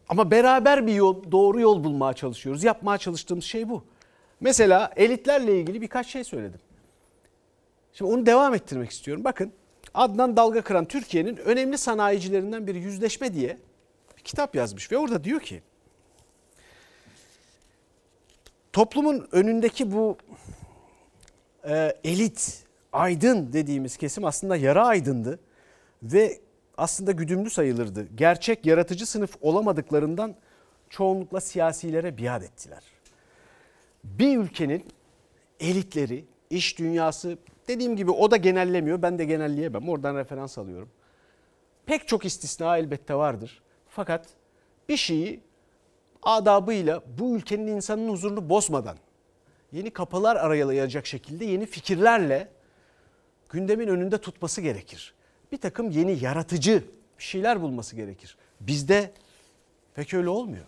Speaker 1: Ama beraber bir yol, doğru yol bulmaya çalışıyoruz. Yapmaya çalıştığımız şey bu. Mesela elitlerle ilgili birkaç şey söyledim. Şimdi onu devam ettirmek istiyorum. Bakın Adnan Dalga Kıran Türkiye'nin önemli sanayicilerinden bir yüzleşme diye bir kitap yazmış ve orada diyor ki toplumun önündeki bu e, elit, aydın dediğimiz kesim aslında yara aydındı ve aslında güdümlü sayılırdı. Gerçek yaratıcı sınıf olamadıklarından çoğunlukla siyasilere biat ettiler. Bir ülkenin elitleri, iş dünyası dediğim gibi o da genellemiyor ben de genelleyemem oradan referans alıyorum. Pek çok istisna elbette vardır. Fakat bir şeyi adabıyla bu ülkenin insanın huzurunu bozmadan yeni kapılar arayalayacak şekilde yeni fikirlerle gündemin önünde tutması gerekir. Bir takım yeni yaratıcı bir şeyler bulması gerekir. Bizde pek öyle olmuyor.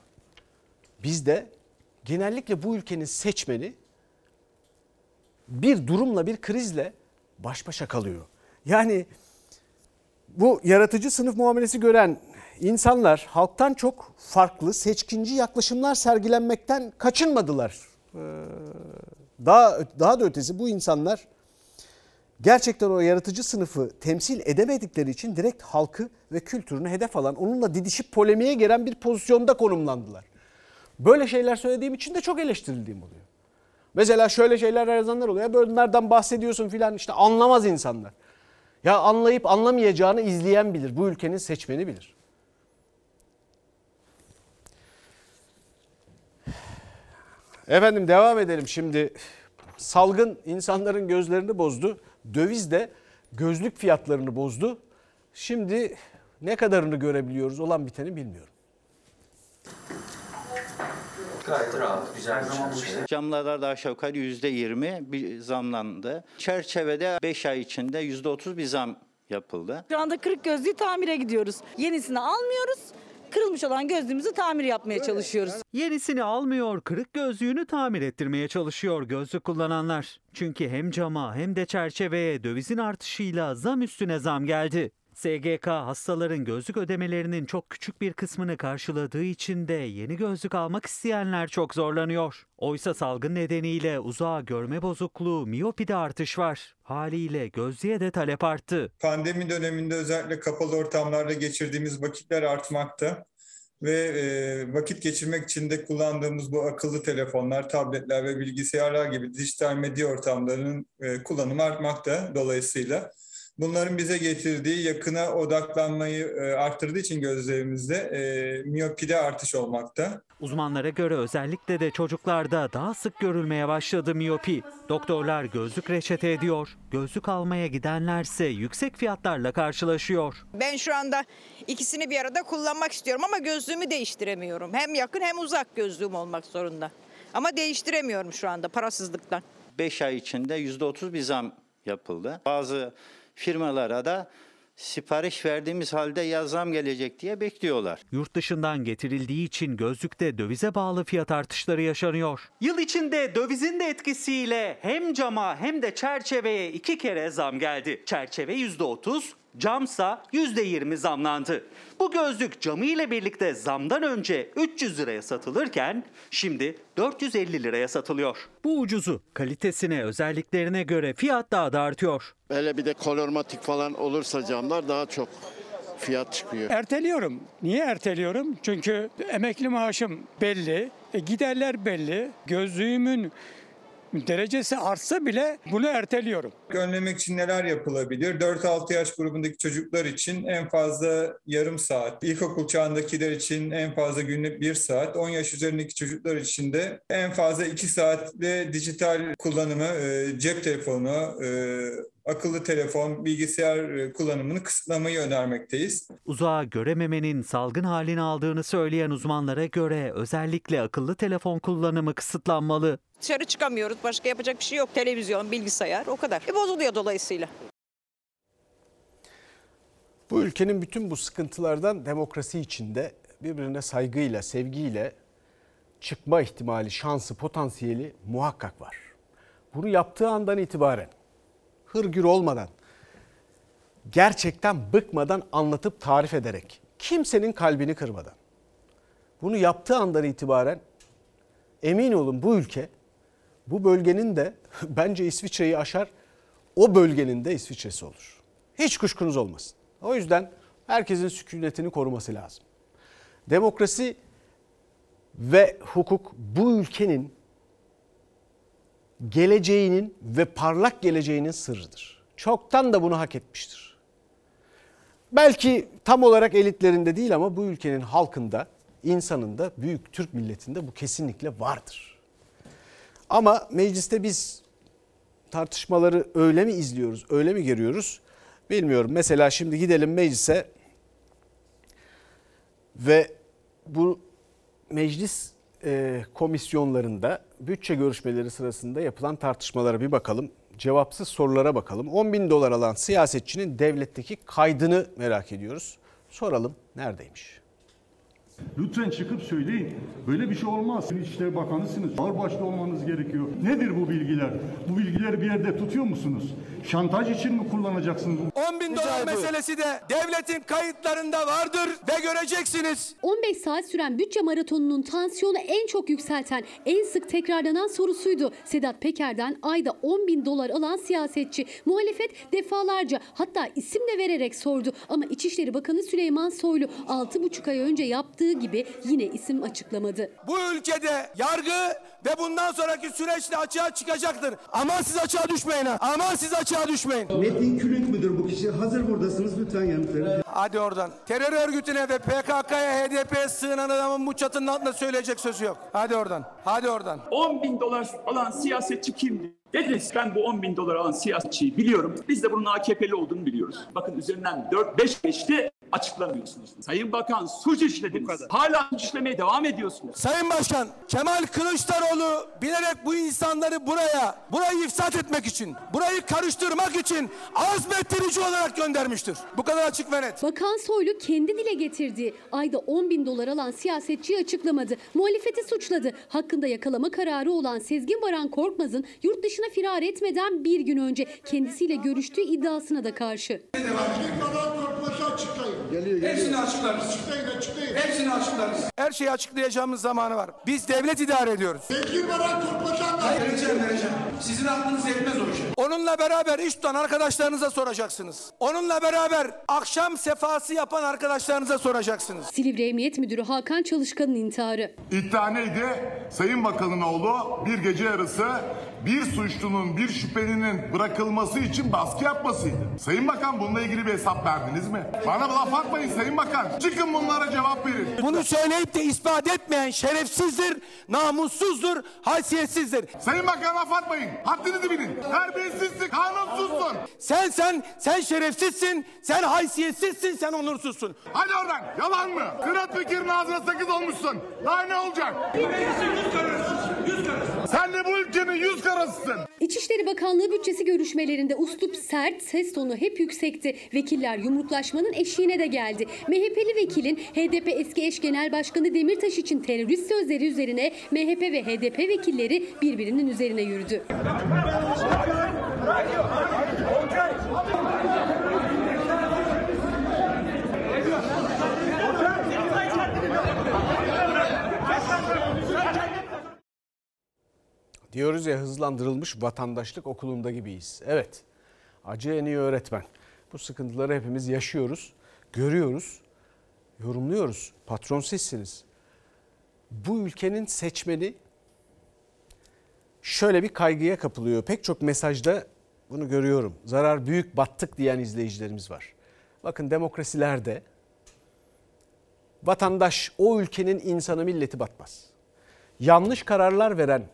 Speaker 1: Bizde genellikle bu ülkenin seçmeni bir durumla bir krizle baş başa kalıyor. Yani bu yaratıcı sınıf muamelesi gören insanlar halktan çok farklı seçkinci yaklaşımlar sergilenmekten kaçınmadılar. Ee, daha daha da ötesi bu insanlar gerçekten o yaratıcı sınıfı temsil edemedikleri için direkt halkı ve kültürünü hedef alan, onunla didişip polemiğe giren bir pozisyonda konumlandılar. Böyle şeyler söylediğim için de çok eleştirildiğim oluyor. Mesela şöyle şeyler yazanlar oluyor. Ya bunlardan bahsediyorsun filan işte anlamaz insanlar. Ya anlayıp anlamayacağını izleyen bilir. Bu ülkenin seçmeni bilir. Efendim devam edelim şimdi. Salgın insanların gözlerini bozdu. Döviz de gözlük fiyatlarını bozdu. Şimdi ne kadarını görebiliyoruz olan biteni bilmiyorum.
Speaker 42: Gayet rahat, güzel bir çerçeve. Camlarda da aşağı yukarı yüzde yirmi bir zamlandı. Çerçevede 5 ay içinde yüzde otuz bir zam yapıldı.
Speaker 43: Şu anda kırık gözlüğü tamire gidiyoruz. Yenisini almıyoruz. Kırılmış olan gözlüğümüzü tamir yapmaya çalışıyoruz.
Speaker 14: Yenisini almıyor, kırık gözlüğünü tamir ettirmeye çalışıyor gözlük kullananlar. Çünkü hem cama hem de çerçeveye dövizin artışıyla zam üstüne zam geldi. SGK hastaların gözlük ödemelerinin çok küçük bir kısmını karşıladığı için de yeni gözlük almak isteyenler çok zorlanıyor. Oysa salgın nedeniyle uzağa görme bozukluğu, miyopide artış var. Haliyle gözlüğe de talep arttı.
Speaker 44: Pandemi döneminde özellikle kapalı ortamlarda geçirdiğimiz vakitler artmakta ve e, vakit geçirmek için de kullandığımız bu akıllı telefonlar, tabletler ve bilgisayarlar gibi dijital medya ortamlarının e, kullanımı artmakta dolayısıyla. Bunların bize getirdiği yakına odaklanmayı e, arttırdığı için gözlerimizde e, miyopide artış olmakta.
Speaker 14: Uzmanlara göre özellikle de çocuklarda daha sık görülmeye başladı miyopi. Doktorlar gözlük reçete ediyor. Gözlük almaya gidenlerse yüksek fiyatlarla karşılaşıyor.
Speaker 45: Ben şu anda ikisini bir arada kullanmak istiyorum ama gözlüğümü değiştiremiyorum. Hem yakın hem uzak gözlüğüm olmak zorunda. Ama değiştiremiyorum şu anda parasızlıktan.
Speaker 42: 5 ay içinde yüzde otuz bir zam yapıldı. Bazı firmalara da sipariş verdiğimiz halde ya zam gelecek diye bekliyorlar.
Speaker 14: Yurt dışından getirildiği için gözlükte dövize bağlı fiyat artışları yaşanıyor. Yıl içinde dövizin de etkisiyle hem cama hem de çerçeveye iki kere zam geldi. Çerçeve %30, camsa %20 zamlandı. Bu gözlük camı ile birlikte zamdan önce 300 liraya satılırken şimdi 450 liraya satılıyor. Bu ucuzu kalitesine özelliklerine göre fiyat daha da artıyor.
Speaker 46: Hele bir de kolormatik falan olursa camlar daha çok fiyat çıkıyor.
Speaker 47: Erteliyorum. Niye erteliyorum? Çünkü emekli maaşım belli, e, giderler belli. Gözlüğümün derecesi artsa bile bunu erteliyorum.
Speaker 44: Önlemek için neler yapılabilir? 4-6 yaş grubundaki çocuklar için en fazla yarım saat, ilkokul çağındakiler için en fazla günlük 1 saat, 10 yaş üzerindeki çocuklar için de en fazla 2 saatte dijital kullanımı, e, cep telefonu, e, akıllı telefon, bilgisayar e, kullanımını kısıtlamayı önermekteyiz.
Speaker 14: Uzağa görememenin salgın halini aldığını söyleyen uzmanlara göre özellikle akıllı telefon kullanımı kısıtlanmalı.
Speaker 45: Dışarı çıkamıyoruz. Başka yapacak bir şey yok. Televizyon, bilgisayar o kadar. E bozuluyor dolayısıyla.
Speaker 1: Bu ülkenin bütün bu sıkıntılardan demokrasi içinde birbirine saygıyla, sevgiyle çıkma ihtimali, şansı, potansiyeli muhakkak var. Bunu yaptığı andan itibaren hırgür olmadan, gerçekten bıkmadan anlatıp tarif ederek, kimsenin kalbini kırmadan. Bunu yaptığı andan itibaren emin olun bu ülke bu bölgenin de *laughs* bence İsviçre'yi aşar o bölgenin de İsviçre'si olur. Hiç kuşkunuz olmasın. O yüzden herkesin sükunetini koruması lazım. Demokrasi ve hukuk bu ülkenin geleceğinin ve parlak geleceğinin sırrıdır. Çoktan da bunu hak etmiştir. Belki tam olarak elitlerinde değil ama bu ülkenin halkında, insanında, büyük Türk milletinde bu kesinlikle vardır. Ama mecliste biz tartışmaları öyle mi izliyoruz, öyle mi görüyoruz bilmiyorum. Mesela şimdi gidelim meclise ve bu meclis e, komisyonlarında bütçe görüşmeleri sırasında yapılan tartışmalara bir bakalım. Cevapsız sorulara bakalım. 10 bin dolar alan siyasetçinin devletteki kaydını merak ediyoruz. Soralım neredeymiş?
Speaker 48: Lütfen çıkıp söyleyin. Böyle bir şey olmaz. Siz İçişleri Bakanısınız. Ağırbaşlı olmanız gerekiyor. Nedir bu bilgiler? Bu bilgileri bir yerde tutuyor musunuz? Şantaj için mi kullanacaksınız?
Speaker 49: 10 bin dolar meselesi de devletin kayıtlarında vardır ve göreceksiniz.
Speaker 50: 15 saat süren bütçe maratonunun tansiyonu en çok yükselten, en sık tekrarlanan sorusuydu. Sedat Peker'den ayda 10 bin dolar alan siyasetçi. Muhalefet defalarca hatta isim de vererek sordu. Ama İçişleri Bakanı Süleyman Soylu 6,5 ay önce yaptığı gibi yine isim açıklamadı.
Speaker 49: Bu ülkede yargı ve bundan sonraki süreçte açığa çıkacaktır. Aman siz açığa düşmeyin ha. Aman siz açığa düşmeyin.
Speaker 51: Metin Külünk müdür bu kişi? Hazır buradasınız lütfen yanıt verin.
Speaker 49: Hadi oradan. Terör örgütüne ve PKK'ya, HDP'ye sığınan adamın bu çatının altında söyleyecek sözü yok. Hadi oradan. Hadi oradan.
Speaker 52: 10 bin dolar alan siyasetçi kimdi? Dediniz ben bu 10 bin dolar alan siyasetçiyi biliyorum. Biz de bunun AKP'li olduğunu biliyoruz. Bakın üzerinden 4-5 geçti açıklamıyorsunuz. Sayın Bakan suç işlediniz. Hala suç işlemeye devam ediyorsunuz.
Speaker 49: Sayın Başkan, Kemal Kılıçdaroğlu bilerek bu insanları buraya, burayı ifsat etmek için, burayı karıştırmak için azmettirici olarak göndermiştir. Bu kadar açık ve net.
Speaker 50: Bakan Soylu kendi dile getirdiği ayda 10 bin dolar alan siyasetçiyi açıklamadı. Muhalefeti suçladı. Hakkında yakalama kararı olan Sezgin Baran Korkmaz'ın yurt dışına firar etmeden bir gün önce kendisiyle görüştüğü iddiasına da karşı.
Speaker 49: Geliyor, Hepsini açıklarız. Açıklayın, açıklayın. Hepsini açıklarız. Her şeyi açıklayacağımız zamanı var. Biz devlet idare ediyoruz.
Speaker 51: Sevgili Baran Korkmaz'dan
Speaker 49: Hayır, vereceğim, vereceğim. Sizin aklınız yetmez o işe. Onunla beraber iş tutan arkadaşlarınıza soracaksınız. Onunla beraber akşam sefası yapan arkadaşlarınıza soracaksınız.
Speaker 50: Silivri Emniyet Müdürü Hakan Çalışkan'ın intiharı.
Speaker 41: İddia neydi? Sayın Bakanın oğlu bir gece yarısı bir suçlunun, bir şüphelinin bırakılması için baskı yapmasıydı. Sayın Bakan bununla ilgili bir hesap verdiniz mi? Bana laf atmayın Sayın Bakan. Çıkın bunlara cevap verin.
Speaker 49: Bunu söyleyip de ispat etmeyen şerefsizdir, namussuzdur, haysiyetsizdir.
Speaker 41: Sayın Bakan laf atmayın. Haddinizi bilin. Terbiyesizsin, kanunsuzsun.
Speaker 49: Sen sen sen şerefsizsin, sen haysiyetsizsin, sen onursuzsun.
Speaker 41: Hadi oradan. Yalan mı? Kırat Bekir'in ağzına sakız olmuşsun. Daha ne olacak? Sen de bu ülkenin yüz karasısın.
Speaker 50: İçişleri Bakanlığı bütçesi görüşmelerinde uslup sert, ses tonu hep yüksekti. Vekiller yumruklaşmanın eşiğine de geldi. MHP'li vekilin HDP eski eş genel başkanı Demirtaş için terörist sözleri üzerine MHP ve HDP vekilleri birbirinin üzerine yürüdü.
Speaker 1: Diyoruz ya hızlandırılmış vatandaşlık okulunda gibiyiz. Evet. Acı en iyi öğretmen. Bu sıkıntıları hepimiz yaşıyoruz, görüyoruz, yorumluyoruz. Patron sizsiniz. Bu ülkenin seçmeni şöyle bir kaygıya kapılıyor. Pek çok mesajda bunu görüyorum. Zarar büyük battık diyen izleyicilerimiz var. Bakın demokrasilerde vatandaş o ülkenin insanı milleti batmaz. Yanlış kararlar veren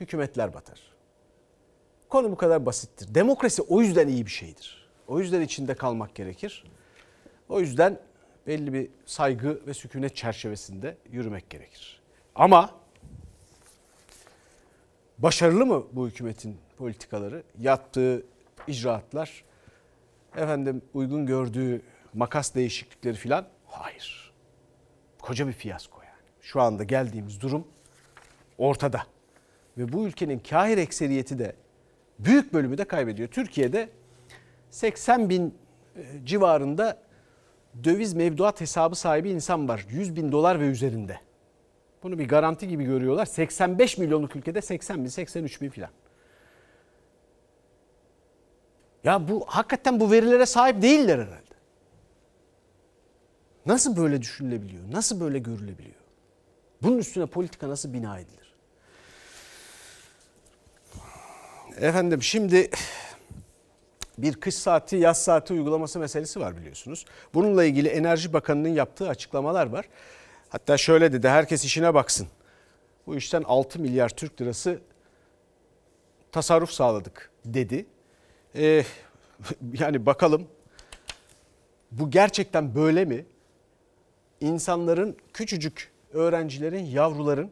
Speaker 1: hükümetler batar. Konu bu kadar basittir. Demokrasi o yüzden iyi bir şeydir. O yüzden içinde kalmak gerekir. O yüzden belli bir saygı ve sükunet çerçevesinde yürümek gerekir. Ama başarılı mı bu hükümetin politikaları? Yaptığı icraatlar, efendim uygun gördüğü makas değişiklikleri filan? Hayır. Koca bir fiyasko yani. Şu anda geldiğimiz durum ortada. Ve bu ülkenin kahir ekseriyeti de büyük bölümü de kaybediyor. Türkiye'de 80 bin e, civarında döviz mevduat hesabı sahibi insan var. 100 bin dolar ve üzerinde. Bunu bir garanti gibi görüyorlar. 85 milyonluk ülkede 80 bin, 83 bin filan. Ya bu hakikaten bu verilere sahip değiller herhalde. Nasıl böyle düşünülebiliyor? Nasıl böyle görülebiliyor? Bunun üstüne politika nasıl bina edilir? Efendim şimdi bir kış saati yaz saati uygulaması meselesi var biliyorsunuz. Bununla ilgili Enerji Bakanı'nın yaptığı açıklamalar var. Hatta şöyle dedi herkes işine baksın. Bu işten 6 milyar Türk lirası tasarruf sağladık dedi. Ee, *laughs* yani bakalım bu gerçekten böyle mi? İnsanların küçücük öğrencilerin, yavruların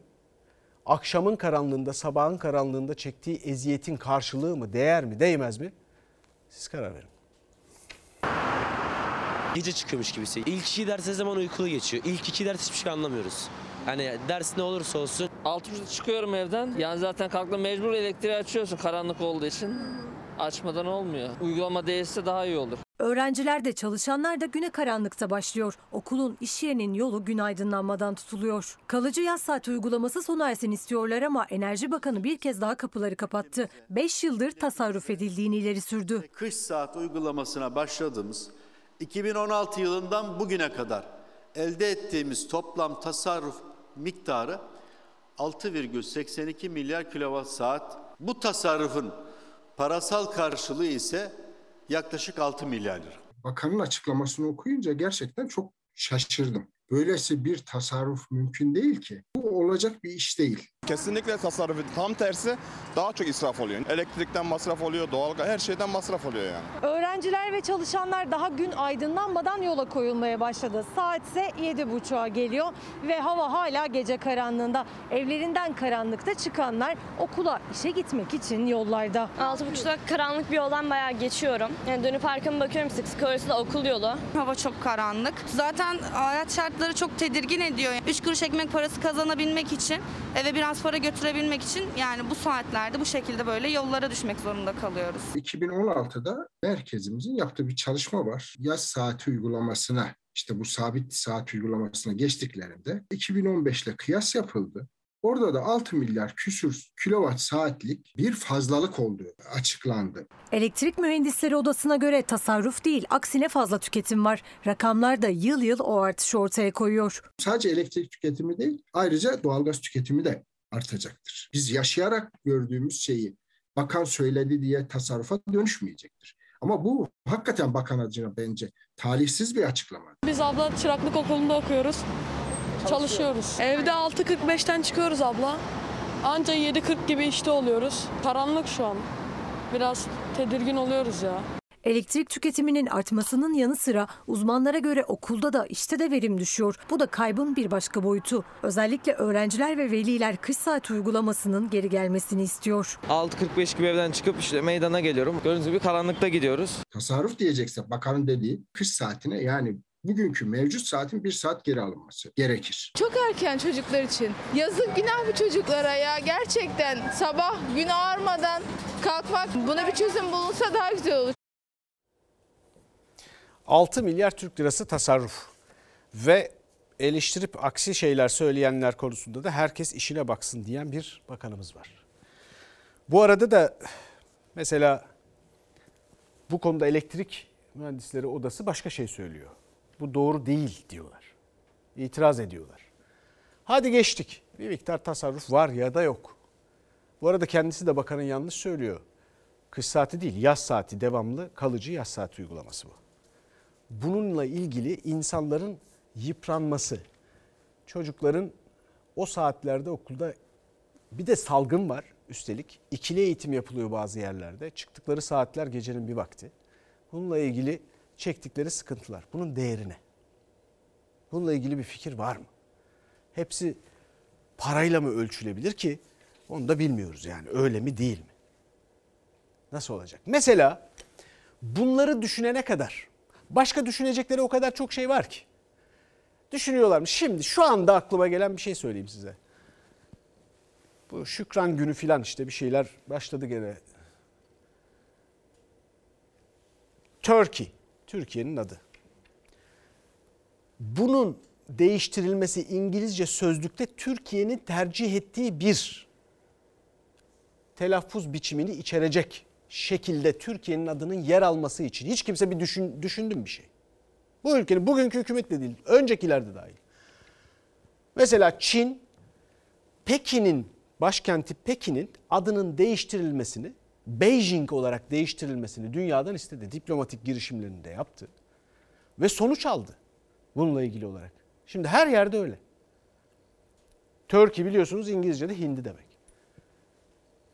Speaker 1: akşamın karanlığında, sabahın karanlığında çektiği eziyetin karşılığı mı, değer mi, değmez mi? Siz karar verin.
Speaker 53: Gece çıkıyormuş gibisi. İlk iki ders ne zaman uykulu geçiyor. İlk iki ders hiçbir şey anlamıyoruz. Hani ders ne olursa olsun.
Speaker 54: 6.30'da çıkıyorum evden. Yani zaten kalktım mecbur elektriği açıyorsun karanlık olduğu için. Açmadan olmuyor. Uygulama değilse daha iyi olur.
Speaker 55: Öğrenciler de çalışanlar da güne karanlıkta başlıyor. Okulun, iş yerinin yolu gün aydınlanmadan tutuluyor. Kalıcı yaz saati uygulaması sona ersin istiyorlar ama Enerji Bakanı bir kez daha kapıları kapattı. 5 yıldır tasarruf edildiğini ileri sürdü.
Speaker 56: Kış saat uygulamasına başladığımız 2016 yılından bugüne kadar elde ettiğimiz toplam tasarruf miktarı 6,82 milyar kilowatt saat. Bu tasarrufun parasal karşılığı ise yaklaşık 6 milyar lira.
Speaker 57: Bakanın açıklamasını okuyunca gerçekten çok şaşırdım. Böylesi bir tasarruf mümkün değil ki. Bu olacak bir iş değil.
Speaker 58: Kesinlikle tasarruf tam tersi daha çok israf oluyor. Elektrikten masraf oluyor, doğalgaz her şeyden masraf oluyor yani.
Speaker 55: Öğrenciler ve çalışanlar daha gün aydınlanmadan yola koyulmaya başladı. Saat ise 7.30'a geliyor ve hava hala gece karanlığında. Evlerinden karanlıkta çıkanlar okula, işe gitmek için yollarda.
Speaker 59: 6.30'da karanlık bir yoldan bayağı geçiyorum. Yani dönüp arkama bakıyorum sık sık orası da okul yolu.
Speaker 60: Hava çok karanlık. Zaten hayat şartları çok tedirgin ediyor. 3 kuruş ekmek parası kazanabilmek için eve biraz para götürebilmek için yani bu saatlerde bu şekilde böyle yollara düşmek zorunda kalıyoruz.
Speaker 57: 2016'da merkezimizin yaptığı bir çalışma var. Yaz saati uygulamasına işte bu sabit saat uygulamasına geçtiklerinde 2015 ile kıyas yapıldı. Orada da 6 milyar küsür kilowatt saatlik bir fazlalık olduğu açıklandı.
Speaker 55: Elektrik Mühendisleri Odası'na göre tasarruf değil, aksine fazla tüketim var. Rakamlar da yıl yıl o artışı ortaya koyuyor.
Speaker 57: Sadece elektrik tüketimi değil, ayrıca doğalgaz tüketimi de artacaktır. Biz yaşayarak gördüğümüz şeyi bakan söyledi diye tasarrufa dönüşmeyecektir. Ama bu hakikaten bakan adına bence talihsiz bir açıklama.
Speaker 61: Biz abla çıraklık okulunda okuyoruz. Çalışıyoruz. Evde 6.45'ten çıkıyoruz abla. Anca 7.40 gibi işte oluyoruz. Karanlık şu an. Biraz tedirgin oluyoruz ya.
Speaker 55: Elektrik tüketiminin artmasının yanı sıra uzmanlara göre okulda da işte de verim düşüyor. Bu da kaybın bir başka boyutu. Özellikle öğrenciler ve veliler kış saati uygulamasının geri gelmesini istiyor.
Speaker 54: 6.45 gibi evden çıkıp işte meydana geliyorum. Gördüğünüz gibi karanlıkta gidiyoruz.
Speaker 57: Tasarruf diyecekse bakanın dediği kış saatine yani bugünkü mevcut saatin bir saat geri alınması gerekir.
Speaker 62: Çok erken çocuklar için. Yazık günah bu çocuklara ya. Gerçekten sabah gün ağarmadan kalkmak buna bir çözüm bulunsa daha güzel olur.
Speaker 1: 6 milyar Türk lirası tasarruf ve eleştirip aksi şeyler söyleyenler konusunda da herkes işine baksın diyen bir bakanımız var. Bu arada da mesela bu konuda elektrik mühendisleri odası başka şey söylüyor. Bu doğru değil diyorlar. İtiraz ediyorlar. Hadi geçtik. Bir miktar tasarruf var ya da yok. Bu arada kendisi de bakanın yanlış söylüyor. Kış saati değil yaz saati devamlı kalıcı yaz saati uygulaması bu. Bununla ilgili insanların yıpranması, çocukların o saatlerde okulda bir de salgın var üstelik. ikili eğitim yapılıyor bazı yerlerde. Çıktıkları saatler gecenin bir vakti. Bununla ilgili çektikleri sıkıntılar. Bunun değerine. Bununla ilgili bir fikir var mı? Hepsi parayla mı ölçülebilir ki? Onu da bilmiyoruz yani öyle mi değil mi? Nasıl olacak? Mesela bunları düşünene kadar başka düşünecekleri o kadar çok şey var ki. Düşünüyorlar mı? Şimdi şu anda aklıma gelen bir şey söyleyeyim size. Bu Şükran günü filan işte bir şeyler başladı gene. Turkey, Türkiye'nin adı. Bunun değiştirilmesi İngilizce sözlükte Türkiye'nin tercih ettiği bir telaffuz biçimini içerecek şekilde Türkiye'nin adının yer alması için hiç kimse bir düşün, düşündü bir şey. Bu ülkenin bugünkü hükümetle değil, öncekilerde dahil. Mesela Çin, Pekin'in, başkenti Pekin'in adının değiştirilmesini, Beijing olarak değiştirilmesini dünyadan istedi. Diplomatik girişimlerini de yaptı. Ve sonuç aldı bununla ilgili olarak. Şimdi her yerde öyle. Turkey biliyorsunuz İngilizce'de hindi demek.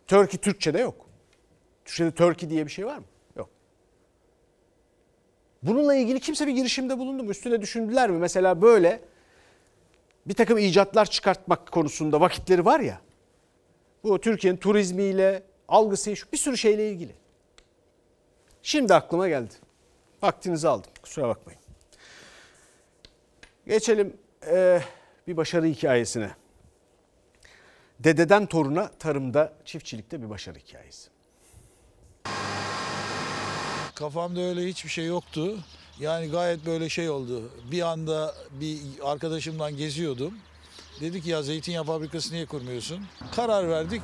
Speaker 1: Turkey Türkçe'de yok. Türkçe'de Turkey diye bir şey var mı? Yok. Bununla ilgili kimse bir girişimde bulundu mu? Üstüne düşündüler mi? Mesela böyle bir takım icatlar çıkartmak konusunda vakitleri var ya. Bu Türkiye'nin turizmiyle, algısı, bir sürü şeyle ilgili. Şimdi aklıma geldi. Vaktinizi aldım. Kusura bakmayın. Geçelim e, bir başarı hikayesine. Dededen toruna tarımda, çiftçilikte bir başarı hikayesi.
Speaker 63: Kafamda öyle hiçbir şey yoktu. Yani gayet böyle şey oldu. Bir anda bir arkadaşımdan geziyordum. Dedi ki ya zeytinyağı fabrikası niye kurmuyorsun? Karar verdik.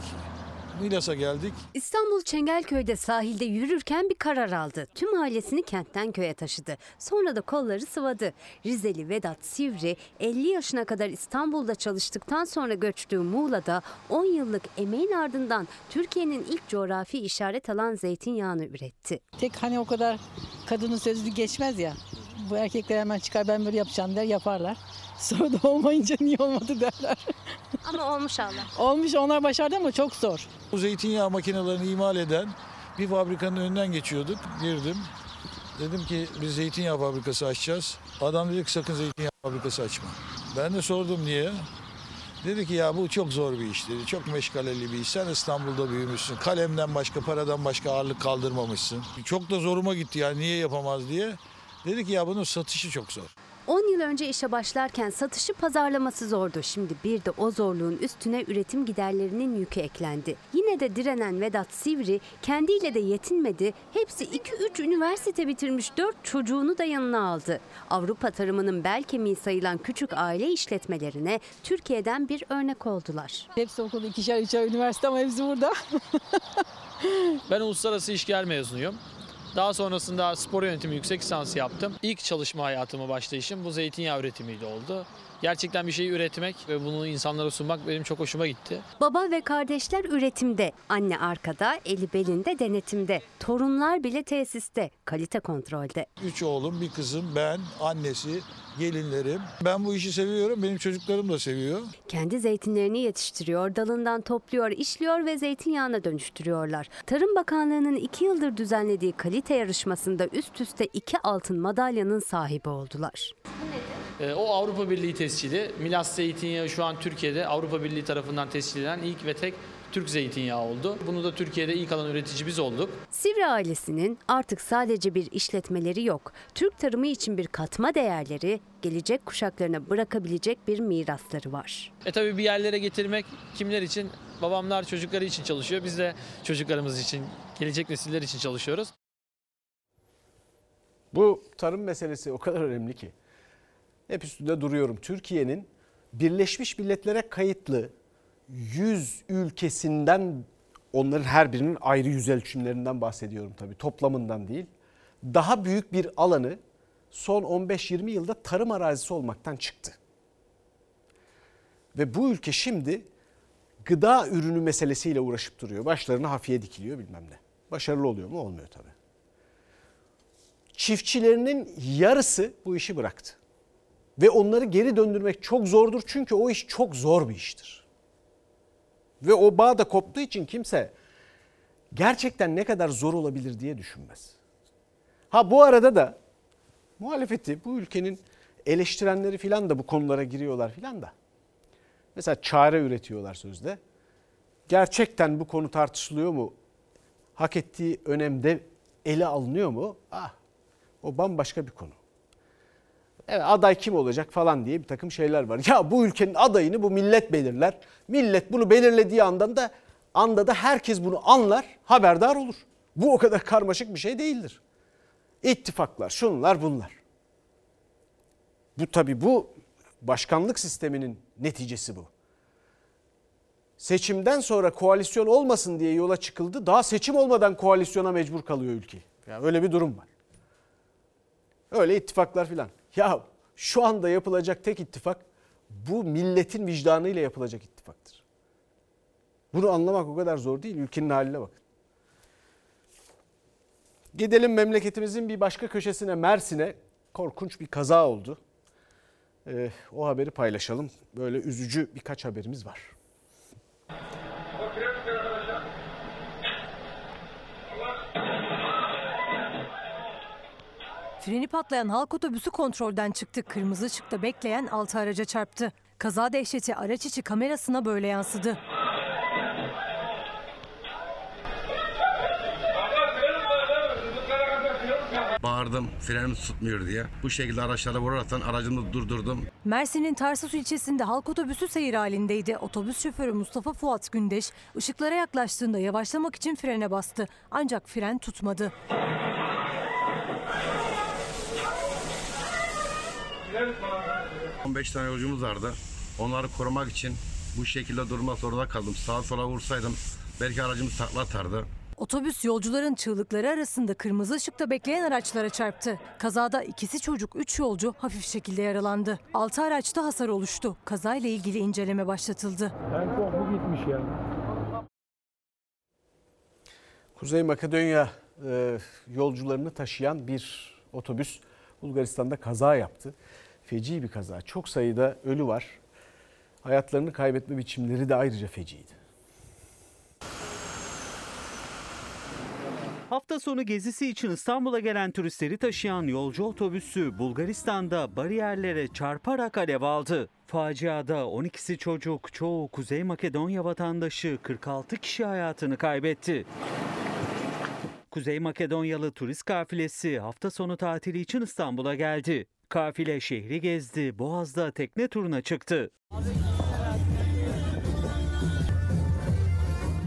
Speaker 63: Milas'a geldik.
Speaker 64: İstanbul Çengelköy'de sahilde yürürken bir karar aldı. Tüm ailesini kentten köye taşıdı. Sonra da kolları sıvadı. Rizeli Vedat Sivri 50 yaşına kadar İstanbul'da çalıştıktan sonra göçtüğü Muğla'da 10 yıllık emeğin ardından Türkiye'nin ilk coğrafi işaret alan zeytinyağını üretti.
Speaker 65: Tek hani o kadar kadının sözü geçmez ya. Bu erkekler hemen çıkar ben böyle yapacağım der yaparlar. Sonra da olmayınca niye olmadı derler.
Speaker 64: Ama olmuş Allah.
Speaker 65: Olmuş onlar başardı ama çok zor.
Speaker 63: Bu zeytinyağı makinelerini imal eden bir fabrikanın önünden geçiyorduk. Girdim. Dedim ki biz zeytinyağı fabrikası açacağız. Adam dedi ki sakın zeytinyağı fabrikası açma. Ben de sordum niye? Dedi ki ya bu çok zor bir iş dedi. Çok meşgaleli bir iş. Sen İstanbul'da büyümüşsün. Kalemden başka, paradan başka ağırlık kaldırmamışsın. Çok da zoruma gitti yani niye yapamaz diye. Dedi ki ya bunun satışı çok zor.
Speaker 64: 10 yıl önce işe başlarken satışı pazarlaması zordu. Şimdi bir de o zorluğun üstüne üretim giderlerinin yükü eklendi. Yine de direnen Vedat Sivri kendiyle de yetinmedi. Hepsi 2-3 üniversite bitirmiş 4 çocuğunu da yanına aldı. Avrupa tarımının bel kemiği sayılan küçük aile işletmelerine Türkiye'den bir örnek oldular.
Speaker 65: Hepsi okulda ikişer üçer üniversite ama hepsi burada. *laughs*
Speaker 66: ben uluslararası işgal mezunuyum. Daha sonrasında spor yönetimi yüksek lisansı yaptım. İlk çalışma hayatımı başlayışım bu zeytinyağı üretimiyle oldu. Gerçekten bir şeyi üretmek ve bunu insanlara sunmak benim çok hoşuma gitti.
Speaker 64: Baba ve kardeşler üretimde, anne arkada, eli belinde denetimde, torunlar bile tesiste, kalite kontrolde.
Speaker 63: Üç oğlum, bir kızım, ben, annesi, gelinlerim. Ben bu işi seviyorum, benim çocuklarım da seviyor.
Speaker 64: Kendi zeytinlerini yetiştiriyor, dalından topluyor, işliyor ve zeytinyağına dönüştürüyorlar. Tarım Bakanlığı'nın iki yıldır düzenlediği kalite yarışmasında üst üste iki altın madalyanın sahibi oldular.
Speaker 66: E, o Avrupa Birliği tescili. Milas zeytinyağı şu an Türkiye'de Avrupa Birliği tarafından tescil edilen ilk ve tek Türk zeytinyağı oldu. Bunu da Türkiye'de ilk alan üretici biz olduk.
Speaker 64: Sivri ailesinin artık sadece bir işletmeleri yok. Türk tarımı için bir katma değerleri, gelecek kuşaklarına bırakabilecek bir mirasları var.
Speaker 66: E tabi bir yerlere getirmek kimler için? Babamlar çocukları için çalışıyor. Biz de çocuklarımız için, gelecek nesiller için çalışıyoruz.
Speaker 1: Bu tarım meselesi o kadar önemli ki. Hep üstünde duruyorum. Türkiye'nin Birleşmiş Milletler'e kayıtlı 100 ülkesinden onların her birinin ayrı yüz ölçümlerinden bahsediyorum tabii toplamından değil. Daha büyük bir alanı son 15-20 yılda tarım arazisi olmaktan çıktı. Ve bu ülke şimdi gıda ürünü meselesiyle uğraşıp duruyor. Başlarına hafiye dikiliyor bilmem ne. Başarılı oluyor mu? Olmuyor tabii. Çiftçilerinin yarısı bu işi bıraktı. Ve onları geri döndürmek çok zordur çünkü o iş çok zor bir iştir. Ve o bağ da koptuğu için kimse gerçekten ne kadar zor olabilir diye düşünmez. Ha bu arada da muhalefeti bu ülkenin eleştirenleri filan da bu konulara giriyorlar filan da. Mesela çare üretiyorlar sözde. Gerçekten bu konu tartışılıyor mu? Hak ettiği önemde ele alınıyor mu? Ah o bambaşka bir konu. Evet aday kim olacak falan diye bir takım şeyler var. Ya bu ülkenin adayını bu millet belirler. Millet bunu belirlediği andan da anda da herkes bunu anlar, haberdar olur. Bu o kadar karmaşık bir şey değildir. İttifaklar, şunlar bunlar. Bu tabii bu başkanlık sisteminin neticesi bu. Seçimden sonra koalisyon olmasın diye yola çıkıldı. Daha seçim olmadan koalisyona mecbur kalıyor ülke. Yani öyle bir durum var. Öyle ittifaklar filan. Ya şu anda yapılacak tek ittifak bu milletin vicdanıyla yapılacak ittifaktır. Bunu anlamak o kadar zor değil. Ülkenin haline bakın. Gidelim memleketimizin bir başka köşesine Mersin'e. Korkunç bir kaza oldu. Ee, o haberi paylaşalım. Böyle üzücü birkaç haberimiz var.
Speaker 55: Freni patlayan halk otobüsü kontrolden çıktı. Kırmızı ışıkta bekleyen altı araca çarptı. Kaza dehşeti araç içi kamerasına böyle yansıdı.
Speaker 41: Bağırdım frenimiz tutmuyor diye. Bu şekilde araçlara vuraraktan aracımı durdurdum.
Speaker 55: Mersin'in Tarsus ilçesinde halk otobüsü seyir halindeydi. Otobüs şoförü Mustafa Fuat Gündeş ışıklara yaklaştığında yavaşlamak için frene bastı. Ancak fren tutmadı.
Speaker 41: 15 tane yolcumuz vardı. Onları korumak için bu şekilde durmak zorunda kaldım. Sağa sola vursaydım belki aracımız takla atardı.
Speaker 55: Otobüs yolcuların çığlıkları arasında kırmızı ışıkta bekleyen araçlara çarptı. Kazada ikisi çocuk, üç yolcu hafif şekilde yaralandı. Altı araçta hasar oluştu. Kazayla ilgili inceleme başlatıldı.
Speaker 25: En korku gitmiş yani.
Speaker 1: Kuzey Makedonya e, yolcularını taşıyan bir otobüs Bulgaristan'da kaza yaptı. Feci bir kaza. Çok sayıda ölü var. Hayatlarını kaybetme biçimleri de ayrıca feciydi.
Speaker 14: Hafta sonu gezisi için İstanbul'a gelen turistleri taşıyan yolcu otobüsü Bulgaristan'da bariyerlere çarparak alev aldı. Faciada 12'si çocuk, çoğu Kuzey Makedonya vatandaşı 46 kişi hayatını kaybetti. Kuzey Makedonyalı turist kafilesi hafta sonu tatili için İstanbul'a geldi. Kafile şehri gezdi, Boğaz'da tekne turuna çıktı.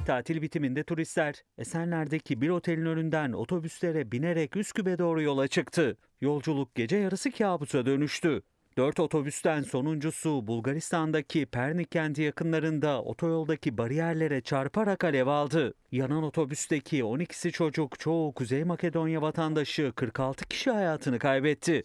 Speaker 14: Tatil bitiminde turistler Esenler'deki bir otelin önünden otobüslere binerek Üsküp'e doğru yola çıktı. Yolculuk gece yarısı kabusa dönüştü. Dört otobüsten sonuncusu Bulgaristan'daki Pernik kenti yakınlarında otoyoldaki bariyerlere çarparak alev aldı. Yanan otobüsteki 12'si çocuk, çoğu Kuzey Makedonya vatandaşı 46 kişi hayatını kaybetti.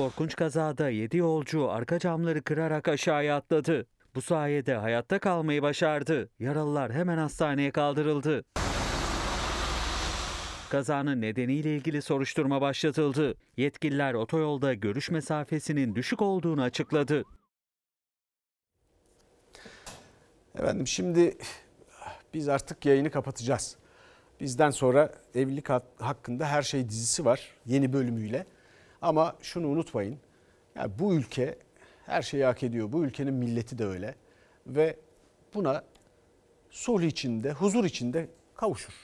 Speaker 14: Korkunç kazada 7 yolcu arka camları kırarak aşağıya atladı. Bu sayede hayatta kalmayı başardı. Yaralılar hemen hastaneye kaldırıldı. Kazanın nedeniyle ilgili soruşturma başlatıldı. Yetkililer otoyolda görüş mesafesinin düşük olduğunu açıkladı.
Speaker 1: Efendim şimdi biz artık yayını kapatacağız. Bizden sonra evlilik hakkında her şey dizisi var yeni bölümüyle. Ama şunu unutmayın. Yani bu ülke her şeyi hak ediyor. Bu ülkenin milleti de öyle. Ve buna sulh içinde, huzur içinde kavuşur.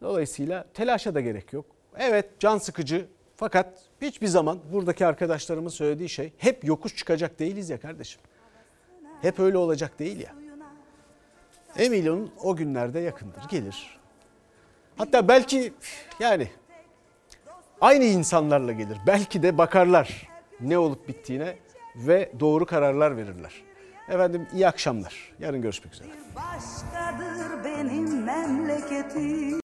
Speaker 1: Dolayısıyla telaşa da gerek yok. Evet can sıkıcı fakat hiçbir zaman buradaki arkadaşlarımın söylediği şey hep yokuş çıkacak değiliz ya kardeşim. Hep öyle olacak değil ya. Emin olun o günlerde yakındır, gelir. Hatta belki yani aynı insanlarla gelir. Belki de bakarlar ne olup bittiğine ve doğru kararlar verirler. Efendim iyi akşamlar. Yarın görüşmek üzere.
Speaker 67: Başkadır benim memleketim.